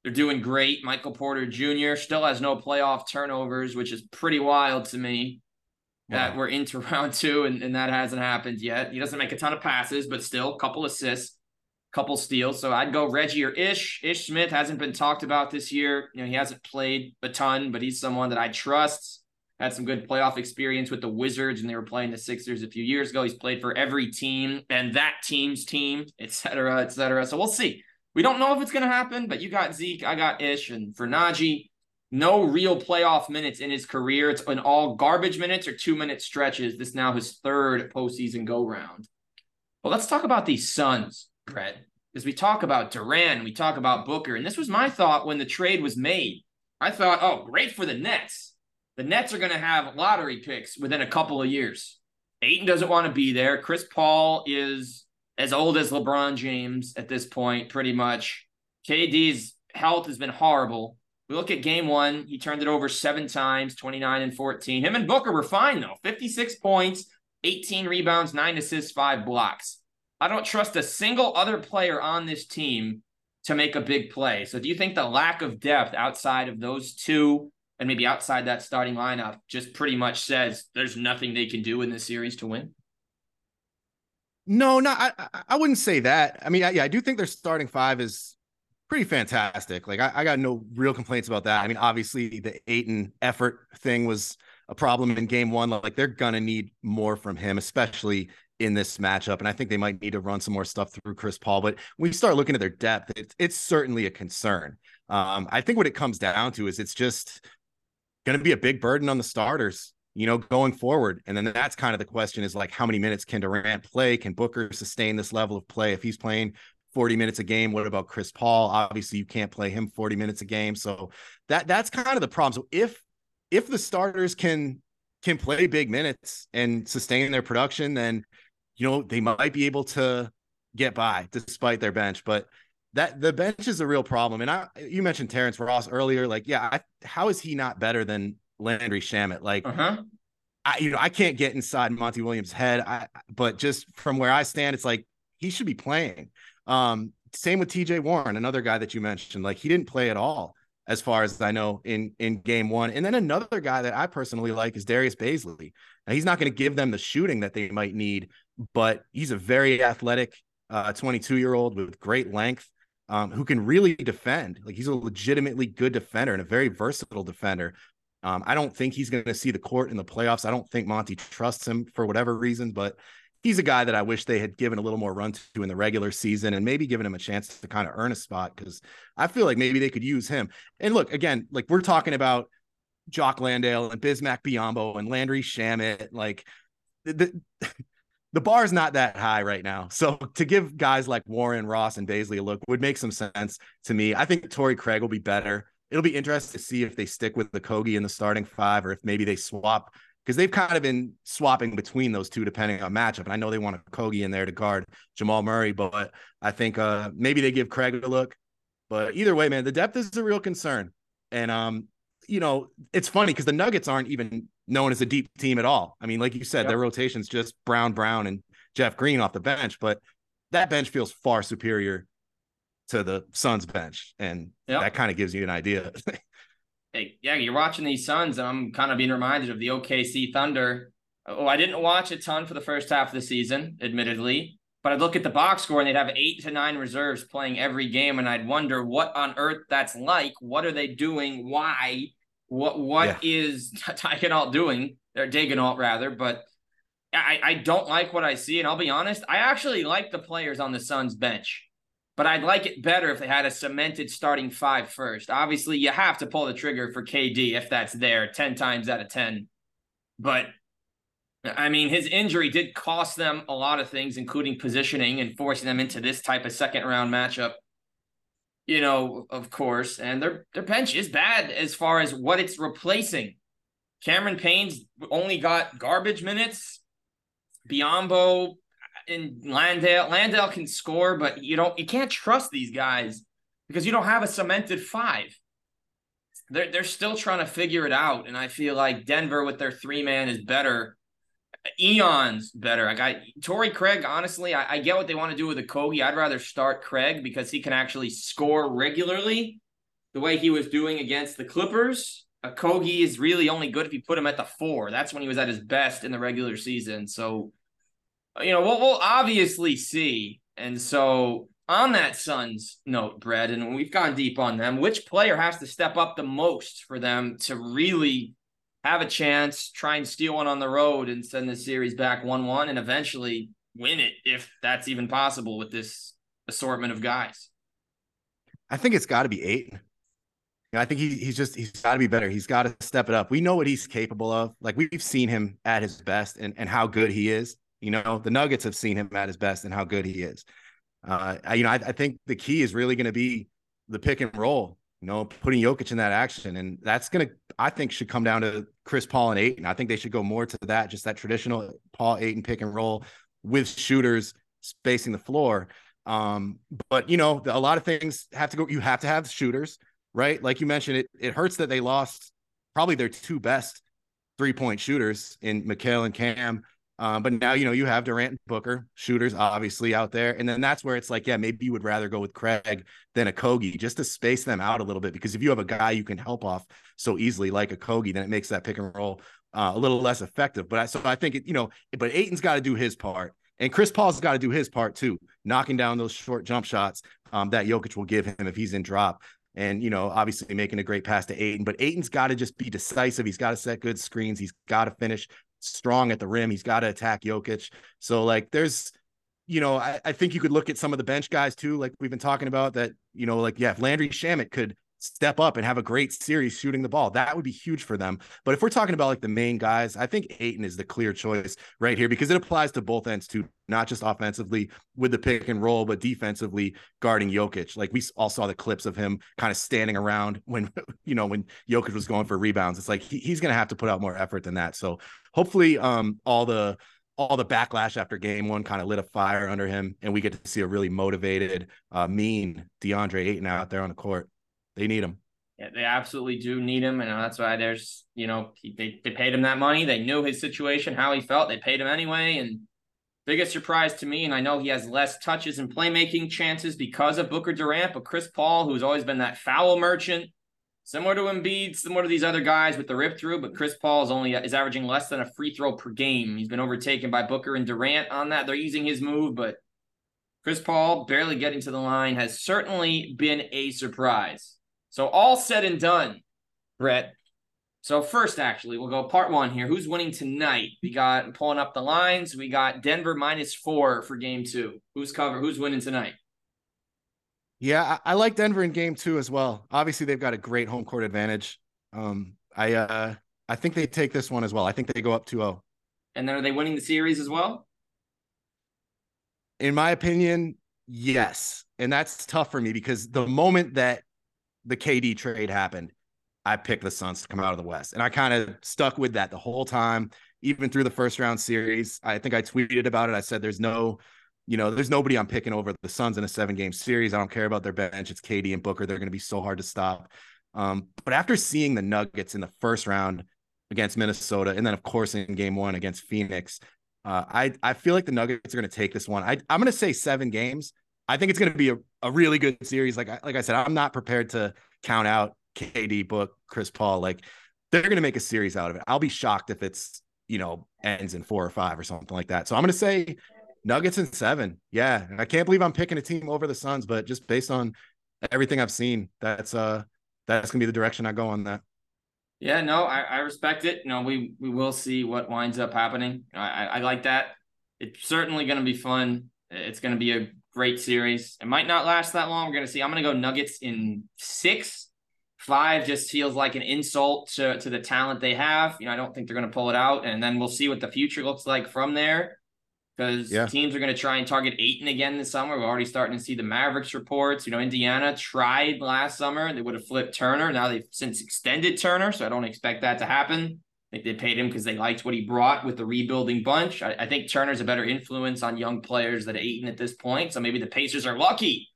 They're doing great. Michael Porter Jr. still has no playoff turnovers, which is pretty wild to me that we're into round two, and, and that hasn't happened yet. He doesn't make a ton of passes, but still, a couple assists, couple steals. So I'd go Reggie or Ish. Ish Smith hasn't been talked about this year. You know, he hasn't played a ton, but he's someone that I trust. Had some good playoff experience with the Wizards, and they were playing the Sixers a few years ago. He's played for every team and that team's team, et cetera, et cetera. So we'll see. We don't know if it's going to happen, but you got Zeke, I got Ish, and for Nnaji, no real playoff minutes in his career. It's been all garbage minutes or two minute stretches. This now his third postseason go round. Well, let's talk about these Suns, Brett. As we talk about Durant, we talk about Booker, and this was my thought when the trade was made. I thought, oh, great for the Nets. The Nets are going to have lottery picks within a couple of years. Ayton doesn't want to be there. Chris Paul is as old as LeBron James at this point, pretty much. KD's health has been horrible. We look at game one. He turned it over seven times, 29 and 14. Him and Booker were fine, though 56 points, 18 rebounds, nine assists, five blocks. I don't trust a single other player on this team to make a big play. So, do you think the lack of depth outside of those two and maybe outside that starting lineup just pretty much says there's nothing they can do in this series to win? No, no, I I wouldn't say that. I mean, yeah, I do think their starting five is pretty fantastic. Like I, I, got no real complaints about that. I mean, obviously the Ayton effort thing was a problem in game one. Like they're gonna need more from him, especially in this matchup. And I think they might need to run some more stuff through Chris Paul. But when you start looking at their depth, it's it's certainly a concern. Um, I think what it comes down to is it's just gonna be a big burden on the starters you know, going forward. And then that's kind of the question is like, how many minutes can Durant play? Can Booker sustain this level of play? If he's playing 40 minutes a game. What about Chris Paul? Obviously, you can't play him 40 minutes a game. So that that's kind of the problem. So if if the starters can can play big minutes and sustain their production, then you know they might be able to get by despite their bench. But that the bench is a real problem. And I you mentioned Terrence Ross earlier. Like, yeah, I, how is he not better than Landry Shamet? Like, uh-huh. I you know I can't get inside Monty Williams' head. I but just from where I stand, it's like he should be playing. Um, same with TJ Warren, another guy that you mentioned. Like he didn't play at all, as far as I know, in in game one. And then another guy that I personally like is Darius Bazley. Now he's not going to give them the shooting that they might need, but he's a very athletic, 22 uh, year old with great length. Um, who can really defend. Like he's a legitimately good defender and a very versatile defender. Um, I don't think he's going to see the court in the playoffs. I don't think Monty trusts him for whatever reason, but he's a guy that I wish they had given a little more run to in the regular season and maybe given him a chance to kind of earn a spot because I feel like maybe they could use him. And look, again, like we're talking about Jock Landale and Bismack Biyombo and Landry Shamet, like the, the bar is not that high right now. So to give guys like Warren, Ross, and Bazley a look would make some sense to me. I think Torrey Craig will be better. It'll be interesting to see if they stick with the Kogi in the starting five or if maybe they swap because they've kind of been swapping between those two depending on matchup. And I know they want Okogie in there to guard Jamal Murray, but I think uh, maybe they give Craig a look. But either way, man, the depth is a real concern. And um, you know, it's funny because the Nuggets aren't even known as a deep team at all. I mean, like you said, yep. their rotation's just Brown, Brown, and Jeff Green off the bench, but that bench feels far superior to the Suns bench, and yep. that kind of gives you an idea. hey, yeah, you're watching these Suns, and I'm kind of being reminded of the OKC Thunder. Oh, I didn't watch a ton for the first half of the season, admittedly, but I'd look at the box score and they'd have eight to nine reserves playing every game, and I'd wonder what on earth that's like. What are they doing? Why? What what yeah. is Daigneault doing? Or rather, but I, I don't like what I see, and I'll be honest, I actually like the players on the Suns bench, but I'd like it better if they had a cemented starting five first. Obviously, you have to pull the trigger for KD if that's there 10 times out of 10. But I mean, his injury did cost them a lot of things, including positioning and forcing them into this type of second round matchup you know, of course, and their their bench is bad as far as what it's replacing. Cameron Payne's only got garbage minutes. Biyombo and Landale. Landale can score, but you don't you can't trust these guys because you don't have a cemented five. They're they're still trying to figure it out. And I feel like Denver with their three man is better eons better. I got Torrey Craig. Honestly, I, I, get what they want to do with the Kogi. I'd rather start Craig because he can actually score regularly, the way he was doing against the Clippers. Okogie is really only good if you put him at the four. That's when he was at his best in the regular season. So, Uh, you know, we'll, we'll obviously see. And so, on that Suns note, Brad, and we've gone deep on them, which player has to step up the most for them to really have a chance, try and steal one on the road and send the series back 1 1 and eventually win it if that's even possible with this assortment of guys. I think it's got to be eight. I think he, he's just he's got to be better. He's got to step it up. We know what he's capable of. Like we've seen him at his best and, and how good he is. You know, the Nuggets have seen him at his best and how good he is. Uh, I, you know, I, I think the key is really going to be the pick and roll you know, putting Jokic in that action. And that's going to, I think, should come down to Chris Paul and Ayton. I think they should go more to that, just that traditional Paul Ayton pick and roll with shooters spacing the floor. Um, but, you know, a lot of things have to go, you have to have shooters, right? Like you mentioned, it, it hurts that they lost probably their two best three point shooters in Mikal and Cam. Um, but now you know you have Durant and Booker shooters obviously out there, and then that's where it's like, yeah, maybe you would rather go with Craig than Okogie just to space them out a little bit because if you have a guy you can help off so easily like Okogie, then it makes that pick and roll uh, a little less effective. But I, so I think it, you know, but Ayton's got to do his part, and Chris Paul's got to do his part too, knocking down those short jump shots um, that Jokic will give him if he's in drop. And you know, obviously making a great pass to Ayton, but Ayton's got to just be decisive. He's got to set good screens. He's got to finish strong at the rim. He's got to attack Jokic. So like there's you know, I, I, think you could look at some of the bench guys too, like we've been talking about that, you know, like yeah, if Landry Shamet could step up and have a great series shooting the ball. That would be huge for them. But if we're talking about like the main guys, I think Ayton is the clear choice right here because it applies to both ends too, not just offensively with the pick and roll, but defensively guarding Jokic. Like we all saw the clips of him kind of standing around when, you know, when Jokic was going for rebounds. It's like he, he's going to have to put out more effort than that. So hopefully um all the all the backlash after game one kind of lit a fire under him and we get to see a really motivated uh mean DeAndre Ayton out there on the court. They need him. Yeah, they absolutely do need him, and that's why there's you know they they paid him that money. They knew his situation, how he felt. They paid him anyway, and biggest surprise to me, and I know he has less touches and playmaking chances because of Booker Durant, but Chris Paul, who's always been that foul merchant, similar to Embiid, similar to these other guys with the rip through, but Chris Paul is only is averaging less than a free throw per game. He's been overtaken by Booker and Durant on that. They're using his move, but Chris Paul barely getting to the line has certainly been a surprise. So all said and done, Brett, So first, actually, we'll go part one here. Who's winning tonight? We got pulling up the lines. We got Denver minus four for game two. Who's cover? Who's winning tonight? Yeah, I, I like Denver in game two as well. Obviously, they've got a great home court advantage. Um, I uh, I think they take this one as well. I think they go up 2-0. And then are they winning the series as well? In my opinion, yes. And that's tough for me because the moment that the KD trade happened, I picked the Suns to come out of the West. And I kind of stuck with that the whole time, even through the first round series. I think I tweeted about it. I said, there's no, you know, there's nobody I'm picking over the Suns in a seven game series. I don't care about their bench. It's KD and Booker. They're going to be so hard to stop. Um, but after seeing the Nuggets in the first round against Minnesota, and then of course in game one against Phoenix, uh, I I feel like the Nuggets are going to take this one. I I'm going to say seven games. I think it's going to be a, a really good series. Like I, like I said, I'm not prepared to count out KD, Book, Chris Paul. Like they're going to make a series out of it. I'll be shocked if it's you know ends in four or five or something like that. So I'm going to say Nuggets in seven. Yeah, I can't believe I'm picking a team over the Suns, but just based on everything I've seen, that's uh that's gonna be the direction I go on that. Yeah, no, I, I respect it. You know, we we will see what winds up happening. I, I, I like that. It's certainly going to be fun. It's going to be a great series. It might not last that long. We're going to see. I'm going to go Nuggets in six. Five just feels like an insult to, to the talent they have. You know, I don't think they're going to pull it out. And then we'll see what the future looks like from there because yeah. teams are going to try and target Ayton again this summer. We're already starting to see the Mavericks reports. You know, Indiana tried last summer. They would have flipped Turner. Now they've since extended Turner, so I don't expect that to happen. I think they paid him because they liked what he brought with the rebuilding bunch. I, I, think Turner's a better influence on young players than Ayton at this point. So maybe the Pacers are lucky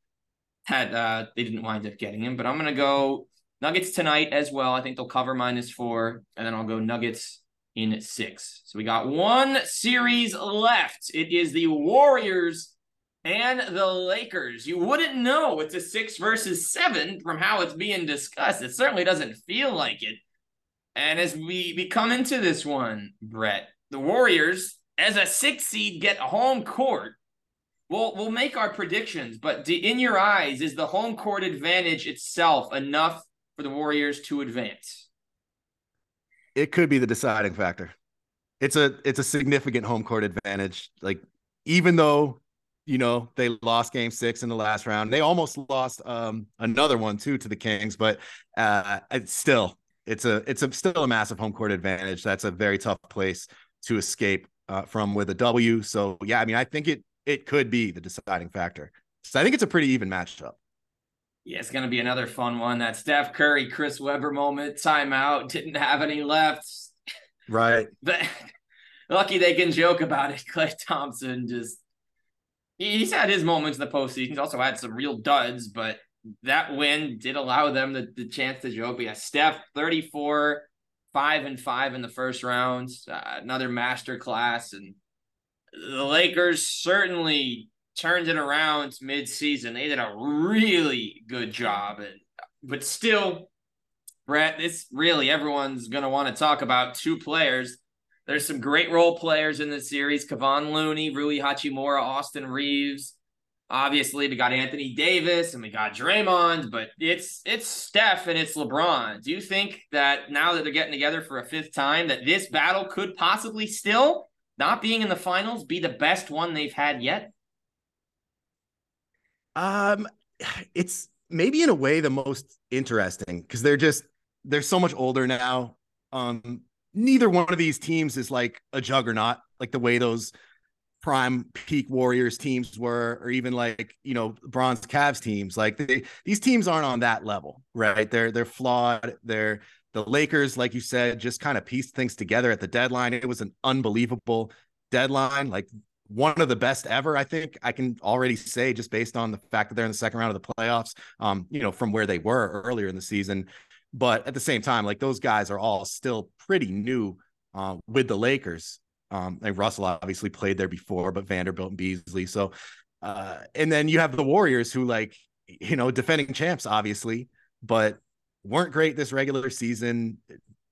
that uh, they didn't wind up getting him. But I'm going to go Nuggets tonight as well. I think they'll cover minus four, and then I'll go Nuggets in six. So we got one series left. It is the Warriors and the Lakers. You wouldn't know it's a six versus seven from how it's being discussed. It certainly doesn't feel like it. And as we, we come into this one, Brett, the Warriors, as a six seed, get home court. We'll, we'll make our predictions, but in your eyes, is the home court advantage itself enough for the Warriors to advance? it could be the deciding factor. It's a it's a significant home court advantage. Like even though you know they lost game six in the last round, they almost lost um, another one too to the Kings, but uh, it's still it's a it's a still a massive home court advantage. That's a very tough place to escape uh, from with a W. So yeah, I mean, I think it it could be the deciding factor. So I think it's a pretty even matchup. Yeah, it's going to be another fun one. That Steph Curry, Chris Webber moment, timeout, didn't have any left. Right. but lucky they can joke about it. Klay Thompson just, he's had his moments in the postseason. He's also had some real duds, but that win did allow them the, the chance to joke. But yeah, Steph, 34, 5 and 5 in the first round, uh, another master class. And the Lakers certainly turned it around mid-season. They did a really good job, and, but still, Brett, this really everyone's going to want to talk about two players. There's some great role players in this series: Kevon Looney, Rui Hachimura, Austin Reaves. Obviously, we got Anthony Davis and we got Draymond, but it's it's Steph and it's LeBron. Do you think that now that they're getting together for a fifth time, that this battle could possibly still, not being in the finals, be the best one they've had yet? Um, it's maybe in a way the most interesting because they're just they're so much older now. Um, neither one of these teams is like a juggernaut, like the way those prime peak Warriors teams were, or even like you know Bron's Cavs teams. Like they, these teams aren't on that level, right? They're they're flawed. They're the Lakers, like you said, just kind of pieced things together at the deadline. It was an unbelievable deadline. Like one of the best ever. I think I can already say just based on the fact that they're in the second round of the playoffs. Um, you know, from where they were earlier in the season, but at the same time, like those guys are all still pretty new uh, with the Lakers. Um, and Russell obviously played there before, but Vanderbilt and Beasley. So, uh, and then you have the Warriors who, like, you know, defending champs, obviously, but weren't great this regular season.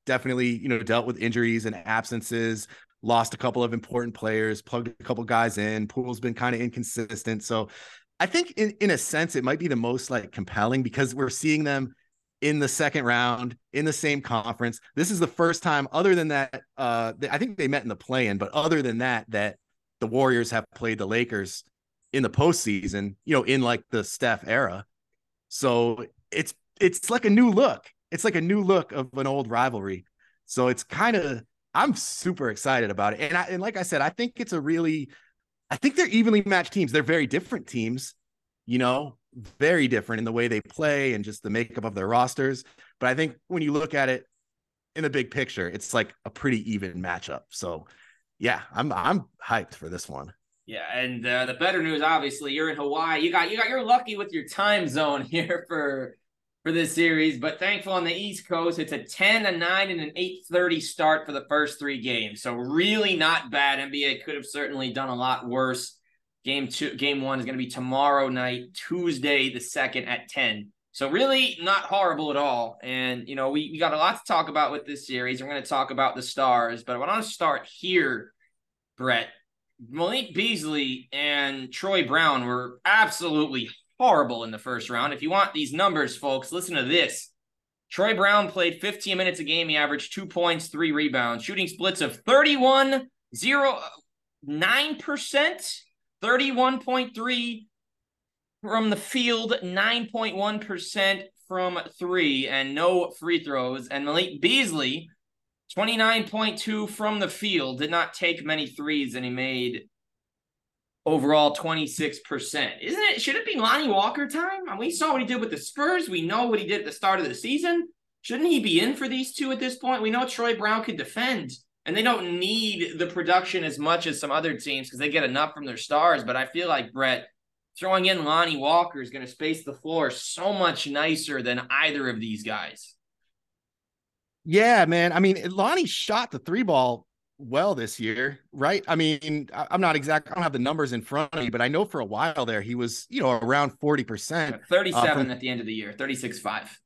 Definitely, you know, dealt with injuries and absences lost a couple of important players, plugged a couple guys in. Poole's been kind of inconsistent. So I think in, in a sense, it might be the most like compelling because we're seeing them in the second round in the same conference. This is the first time, other than that, uh, I think they met in the play-in, but other than that, that the Warriors have played the Lakers in the postseason, you know, in like the Steph era. So it's it's like a new look. It's like a new look of an old rivalry. So it's kind of I'm super excited about it. And I, and like I said, I think it's a really I think they're evenly matched teams. They're very different teams, you know, very different in the way they play and just the makeup of their rosters. But I think when you look at it in the big picture, it's like a pretty even matchup. So yeah, I'm I'm hyped for this one. Yeah, and uh, the better news, obviously, you're in Hawaii. You got you got you're lucky with your time zone here for for this series, but thankful on the East Coast, it's a 10, a 9, and an 8:30 start for the first three games. So really not bad. NBA could have certainly done a lot worse. Game two, game one is going to be tomorrow night, Tuesday the second at 10. So really not horrible at all. And you know, we, we got a lot to talk about with this series. We're going to talk about the stars, but I want to start here, Brett. Malik Beasley and Troy Brown were absolutely horrible in the first round. If you want these numbers, folks, listen to this. Troy Brown played 15 minutes a game. He averaged two points, three rebounds, shooting splits of 31, 0, 9%, 31.3 from the field, 9.1% from three, and no free throws. And Malik Beasley, 29.2 from the field, did not take many threes, and he made overall 26%. Isn't it? Should it be Lonnie Walker time? We saw what he did with the Spurs. We know what he did at the start of the season. Shouldn't he be in for these two at this point? We know Troy Brown could defend, and they don't need the production as much as some other teams because they get enough from their stars. But I feel like Brett throwing in Lonnie Walker is going to space the floor so much nicer than either of these guys. Yeah, man. I mean, Lonnie shot the three ball well this year, right? I mean, I'm not exact. I don't have the numbers in front of me, but I know for a while there he was, you know, around 40%. 37 uh, from, at the end of the year, 36 5.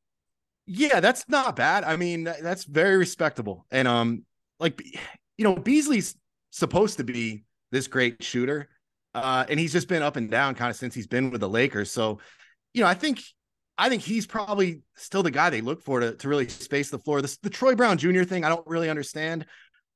Yeah, that's not bad. I mean, that's very respectable. And um, like you know, Beasley's supposed to be this great shooter. Uh, and he's just been up and down kind of since he's been with the Lakers. So, you know, I think I think he's probably still the guy they look for to, to really space the floor. The, the Troy Brown Jr. thing, I don't really understand.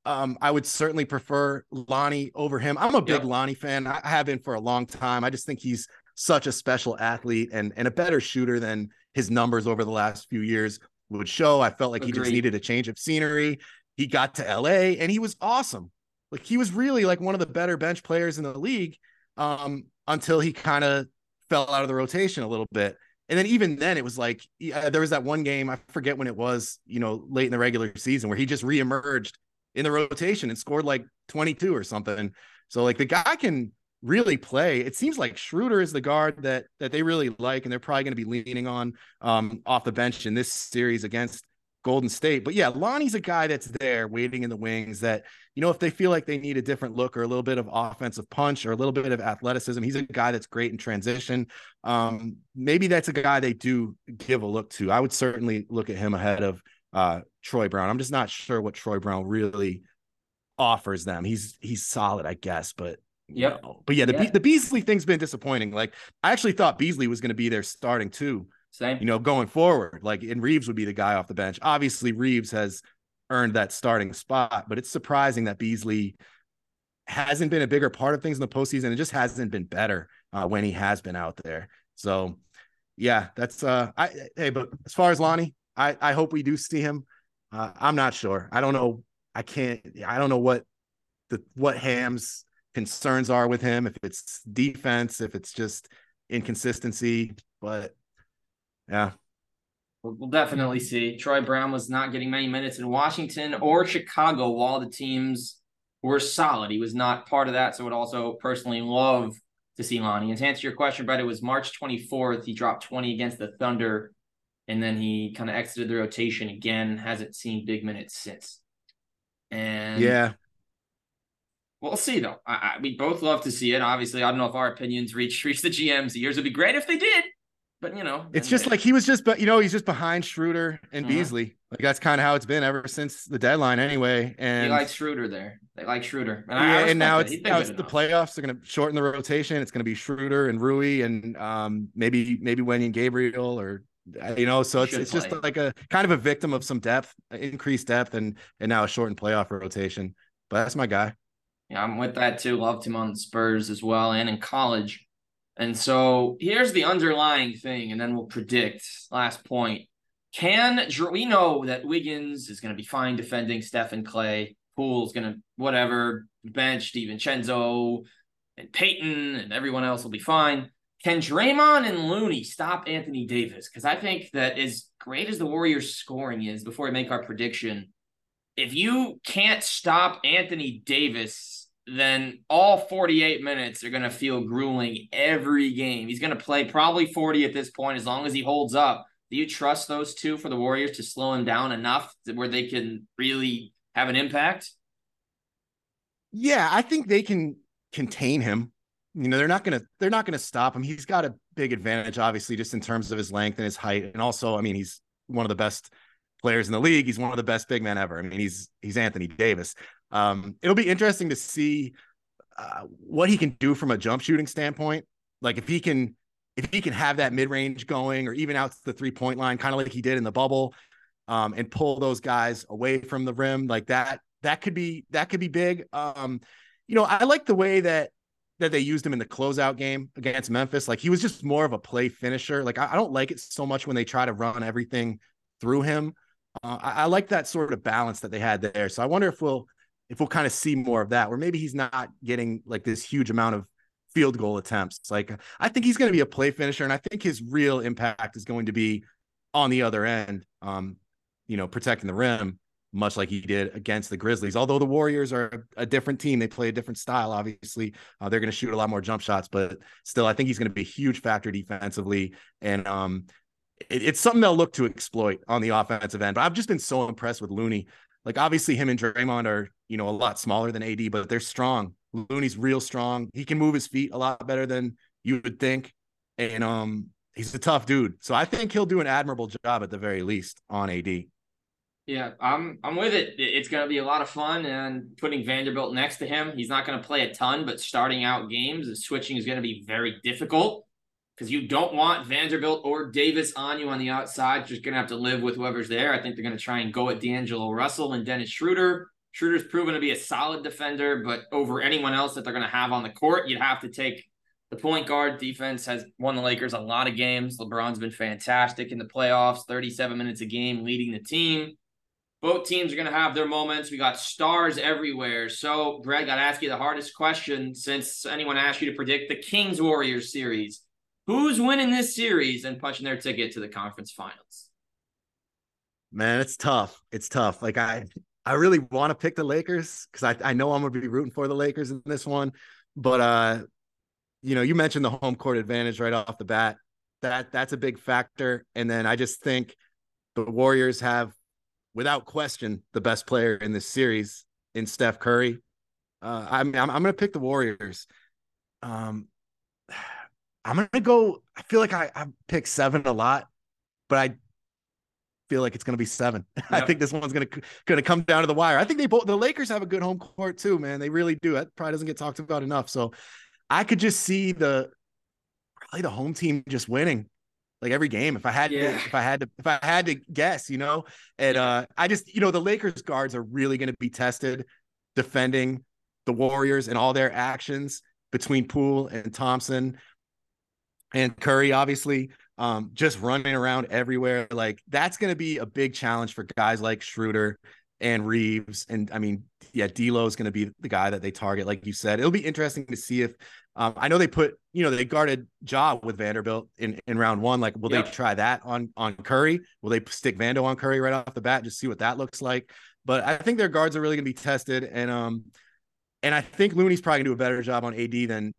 Um, I would certainly prefer Lonnie over him. I'm a big yep. Lonnie fan. I have been for a long time. I just think he's such a special athlete and and a better shooter than his numbers over the last few years would show. I felt like Agreed. he just needed a change of scenery. He got to LA and he was awesome. Like he was really like one of the better bench players in the league um, until he kind of fell out of the rotation a little bit. And then even then, it was like uh, there was that one game I forget when it was, you know, late in the regular season where he just reemerged in the rotation and scored like 22 or something. So like the guy can really play. It seems like Schroeder is the guard that that they really like, and they're probably going to be leaning on um, off the bench in this series against Golden State. But yeah, Lonnie's a guy that's there waiting in the wings that, you know, if they feel like they need a different look or a little bit of offensive punch or a little bit of athleticism, he's a guy that's great in transition. Um, maybe that's a guy they do give a look to. I would certainly look at him ahead of uh, Troy Brown. I'm just not sure what Troy Brown really offers them. He's he's solid, I guess, but yeah. But yeah, the yeah. the Beasley thing's been disappointing. Like I actually thought Beasley was going to be there starting too. Same. You know, going forward, like and Reaves would be the guy off the bench. Obviously, Reaves has earned that starting spot, but it's surprising that Beasley hasn't been a bigger part of things in the postseason. It just hasn't been better uh, when he has been out there. So, yeah, that's uh, I hey, but as far as Lonnie, I I hope we do see him. Uh, I'm not sure. I don't know. I can't. I don't know what the what Ham's concerns are with him. If it's defense, if it's just inconsistency, but yeah. We'll definitely see. Troy Brown was not getting many minutes in Washington or Chicago while the teams were solid. He was not part of that. So would also personally love to see Lonnie. And to answer your question, Brett, it was March 24th. He dropped 20 against the Thunder and then he kind of exited the rotation again. Hasn't seen big minutes since. And yeah, we'll see though. I, I, we both love to see it. Obviously, I don't know if our opinions reach reach the GMs. The years would be great if they did, but you know, it's just they, like he was just, but you know, he's just behind Schroeder and uh-huh. Beasley. Like that's kind of how it's been ever since the deadline, anyway. And he likes Schroeder there. They like Schroeder, and, yeah, and now it's now it's the playoffs. They're going to shorten the rotation. It's going to be Schroeder and Rui, and um, maybe maybe and Gabriel or You know, so it's it's just like a kind of a victim of some depth, increased depth, and and now a shortened playoff rotation. But that's my guy. Yeah, I'm with that too. Loved him on the Spurs as well and in college. And so here's the underlying thing, and then we'll predict. Last point. Can we know that Wiggins is going to be fine defending Stephen Klay? Poole's going to whatever bench DiVincenzo and Payton and everyone else will be fine. Can Draymond and Looney stop Anthony Davis? Because I think that as great as the Warriors scoring is, before we make our prediction, if you can't stop Anthony Davis, then all 48 minutes are going to feel grueling every game. He's going to play probably 40 at this point as long as he holds up. Do you trust those two for the Warriors to slow him down enough to where they can really have an impact? Yeah, I think they can contain him. You know, they're not gonna they're not gonna stop him. He's got a big advantage, obviously, just in terms of his length and his height, and also, I mean, he's one of the best players in the league. He's one of the best big men ever. I mean, he's he's Anthony Davis. Um, it'll be interesting to see uh, what he can do from a jump shooting standpoint. Like if he can if he can have that mid range going, or even out to the three point line, kind of like he did in the bubble, um, and pull those guys away from the rim, like that. That could be that could be big. Um, you know, I like the way that that they used him in the closeout game against Memphis. Like he was just more of a play finisher. Like I, I don't like it so much when they try to run everything through him. Uh, I, I, like that sort of balance that they had there. So I wonder if we'll if we'll kind of see more of that, where maybe he's not getting like this huge amount of field goal attempts. Like I think he's going to be a play finisher, and I think his real impact is going to be on the other end. Um, you know, protecting the rim, much like he did against the Grizzlies. Although the Warriors are a different team, they play a different style. Obviously, uh, they're going to shoot a lot more jump shots, but still, I think he's going to be a huge factor defensively. And um, it, it's something they'll look to exploit on the offensive end. But I've just been so impressed with Looney. Like obviously him and Draymond are, you know, a lot smaller than AD, but they're strong. Looney's real strong. He can move his feet a lot better than you would think. And um he's a tough dude. So I think he'll do an admirable job at the very least on AD. Yeah, I'm I'm with it. It's going to be a lot of fun and putting Vanderbilt next to him. He's not going to play a ton, but starting out games, and switching is going to be very difficult because you don't want Vanderbilt or Davis on you on the outside. You're just going to have to live with whoever's there. I think they're going to try and go at D'Angelo Russell and Dennis Schroeder. Schroeder's proven to be a solid defender, but over anyone else that they're going to have on the court, you'd have to take the point guard. Defense has won the Lakers a lot of games. LeBron's been fantastic in the playoffs, 37 minutes a game leading the team. Both teams are going to have their moments. We got stars everywhere. So, Greg, I'd ask you the hardest question since anyone asked you to predict the Kings Warriors series. Who's winning this series and punching their ticket to the conference finals? Man, it's tough. It's tough. Like I I really want to pick the Lakers because I, I know I'm gonna be rooting for the Lakers in this one. But uh, you know, you mentioned the home court advantage right off the bat. That that's a big factor. And then I just think the Warriors have, without question, the best player in this series in Steph Curry. Uh, I'm, I'm I'm gonna pick the Warriors. Um, I'm gonna go. I feel like I, I pick seven a lot, but I feel like it's gonna be seven. Yep. I think this one's gonna gonna come down to the wire. I think they both the Lakers have a good home court too, man. They really do. That probably doesn't get talked about enough. So I could just see the probably the home team just winning like every game if I had yeah. to, if I had to if I had to guess, you know. And uh I just you know the Lakers guards are really going to be tested defending the Warriors and all their actions between Poole and Thompson and Curry, obviously, um, just running around everywhere. Like that's going to be a big challenge for guys like Schroeder and Reaves. And I mean, yeah, D'Lo is going to be the guy that they target, like you said. It'll be interesting to see if um, I know they put, you know, they guarded Ja with Vanderbilt in, in round one. Like, will they try that on on Curry? Will they stick Vando on Curry right off the bat? Just see what that looks like. But I think their guards are really going to be tested, and um, and I think Looney's probably going to do a better job on AD than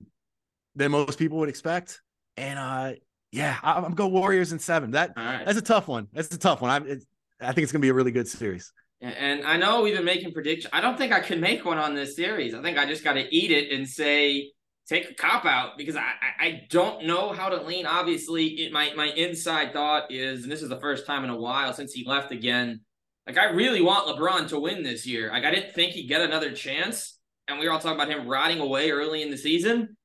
than most people would expect. And uh, yeah, I'm gonna go Warriors in seven. That right. that's a tough one. That's a tough one. I I think it's gonna be a really good series. And I know we've been making predictions. I don't think I can make one on this series. I think I just got to eat it and say take a cop out because I, I don't know how to lean. Obviously, it, my my inside thought is, and this is the first time in a while since he left again. Like I really want LeBron to win this year. Like I didn't think he'd get another chance, and we were all talking about him riding away early in the season.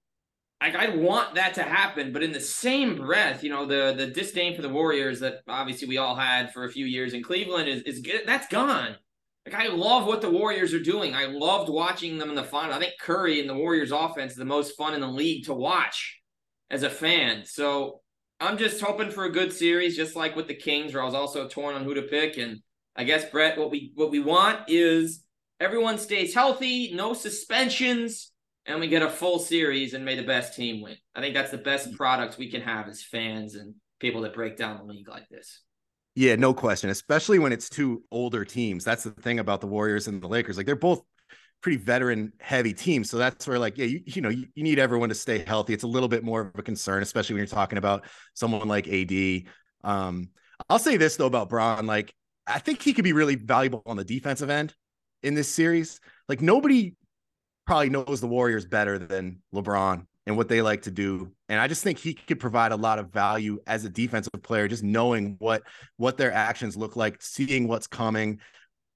Like I want that to happen, but in the same breath, you know, the the disdain for the Warriors that obviously we all had for a few years in Cleveland is is. That's gone. Like I love what the Warriors are doing. I loved watching them in the final. I think Curry and the Warriors offense is the most fun in the league to watch as a fan. So I'm just hoping for a good series, just like with the Kings, where I was also torn on who to pick. And I guess Brett, what we what we want is everyone stays healthy, no suspensions, and we get a full series and may the best team win. I think that's the best product we can have as fans and people that break down the league like this. Yeah, no question, especially when it's two older teams. That's the thing about the Warriors and the Lakers. Like they're both pretty veteran heavy teams. So that's where like, yeah, you, you know, you, you, need everyone to stay healthy. It's a little bit more of a concern, especially when you're talking about someone like AD. Um, I'll say this though about Bron, like I think he could be really valuable on the defensive end in this series. Like nobody probably knows the Warriors better than LeBron and what they like to do. And I just think he could provide a lot of value as a defensive player, just knowing what what their actions look like, seeing what's coming.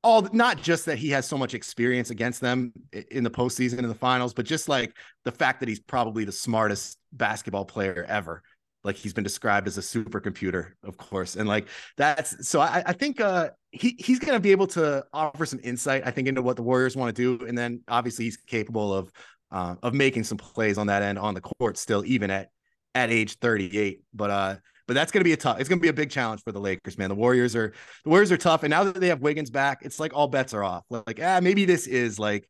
All not just that he has so much experience against them in the postseason in the finals, but just like the fact that he's probably the smartest basketball player ever like he's been described as a supercomputer, of course. And like that's so I, I think uh he he's gonna be able to offer some insight, I think, into what the Warriors want to do. And then obviously he's capable of uh, of making some plays on that end on the court still, even at at age 38. But uh but that's gonna be a tough, it's gonna be a big challenge for the Lakers, man. The Warriors are the Warriors are tough. And now that they have Wiggins back, it's like all bets are off. Like, ah, maybe this is like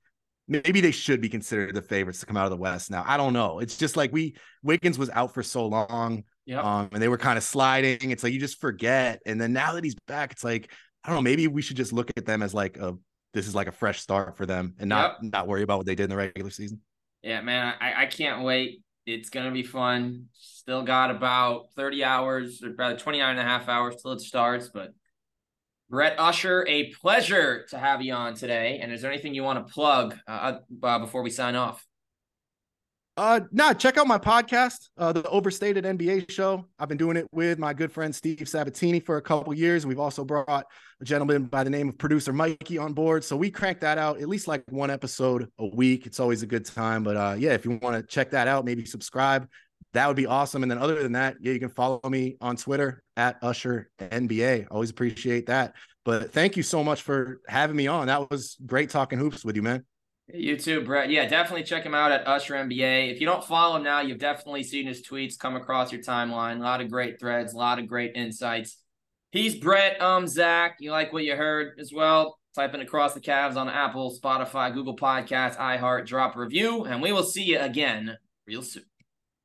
maybe they should be considered the favorites to come out of the West now. I don't know. It's just like we Wiggins was out for so long. Yeah. Um, and they were kind of sliding. It's like you just forget. And then now that he's back, it's like, I don't know, maybe we should just look at them as like a this is like a fresh start for them and not yep. not worry about what they did in the regular season. Yeah, man, I, I can't wait. It's gonna be fun. Still got about 30 hours, or about 29 and a half hours till it starts, but Brett Usher, a pleasure to have you on today. And is there anything you want to plug uh, uh, before we sign off? Uh, nah, check out my podcast, uh, the Overstated NBA Show. I've been doing it with my good friend Steve Sabatini for a couple years. We've also brought a gentleman by the name of producer Mikey on board. So we crank that out at least like one episode a week. It's always a good time. But uh, yeah, if you want to check that out, maybe subscribe. That would be awesome. And then other than that, yeah, you can follow me on Twitter at Usher NBA. Always appreciate that. But thank you so much for having me on. That was great talking hoops with you, man. You too, Brett. Yeah, definitely check him out at Usher NBA. If you don't follow him now, you've definitely seen his tweets come across your timeline. A lot of great threads, a lot of great insights. He's Brett. Um, Zach. You like what you heard as well? Typing across the Cavs on Apple, Spotify, Google Podcasts, iHeart. Drop a review, and we will see you again real soon.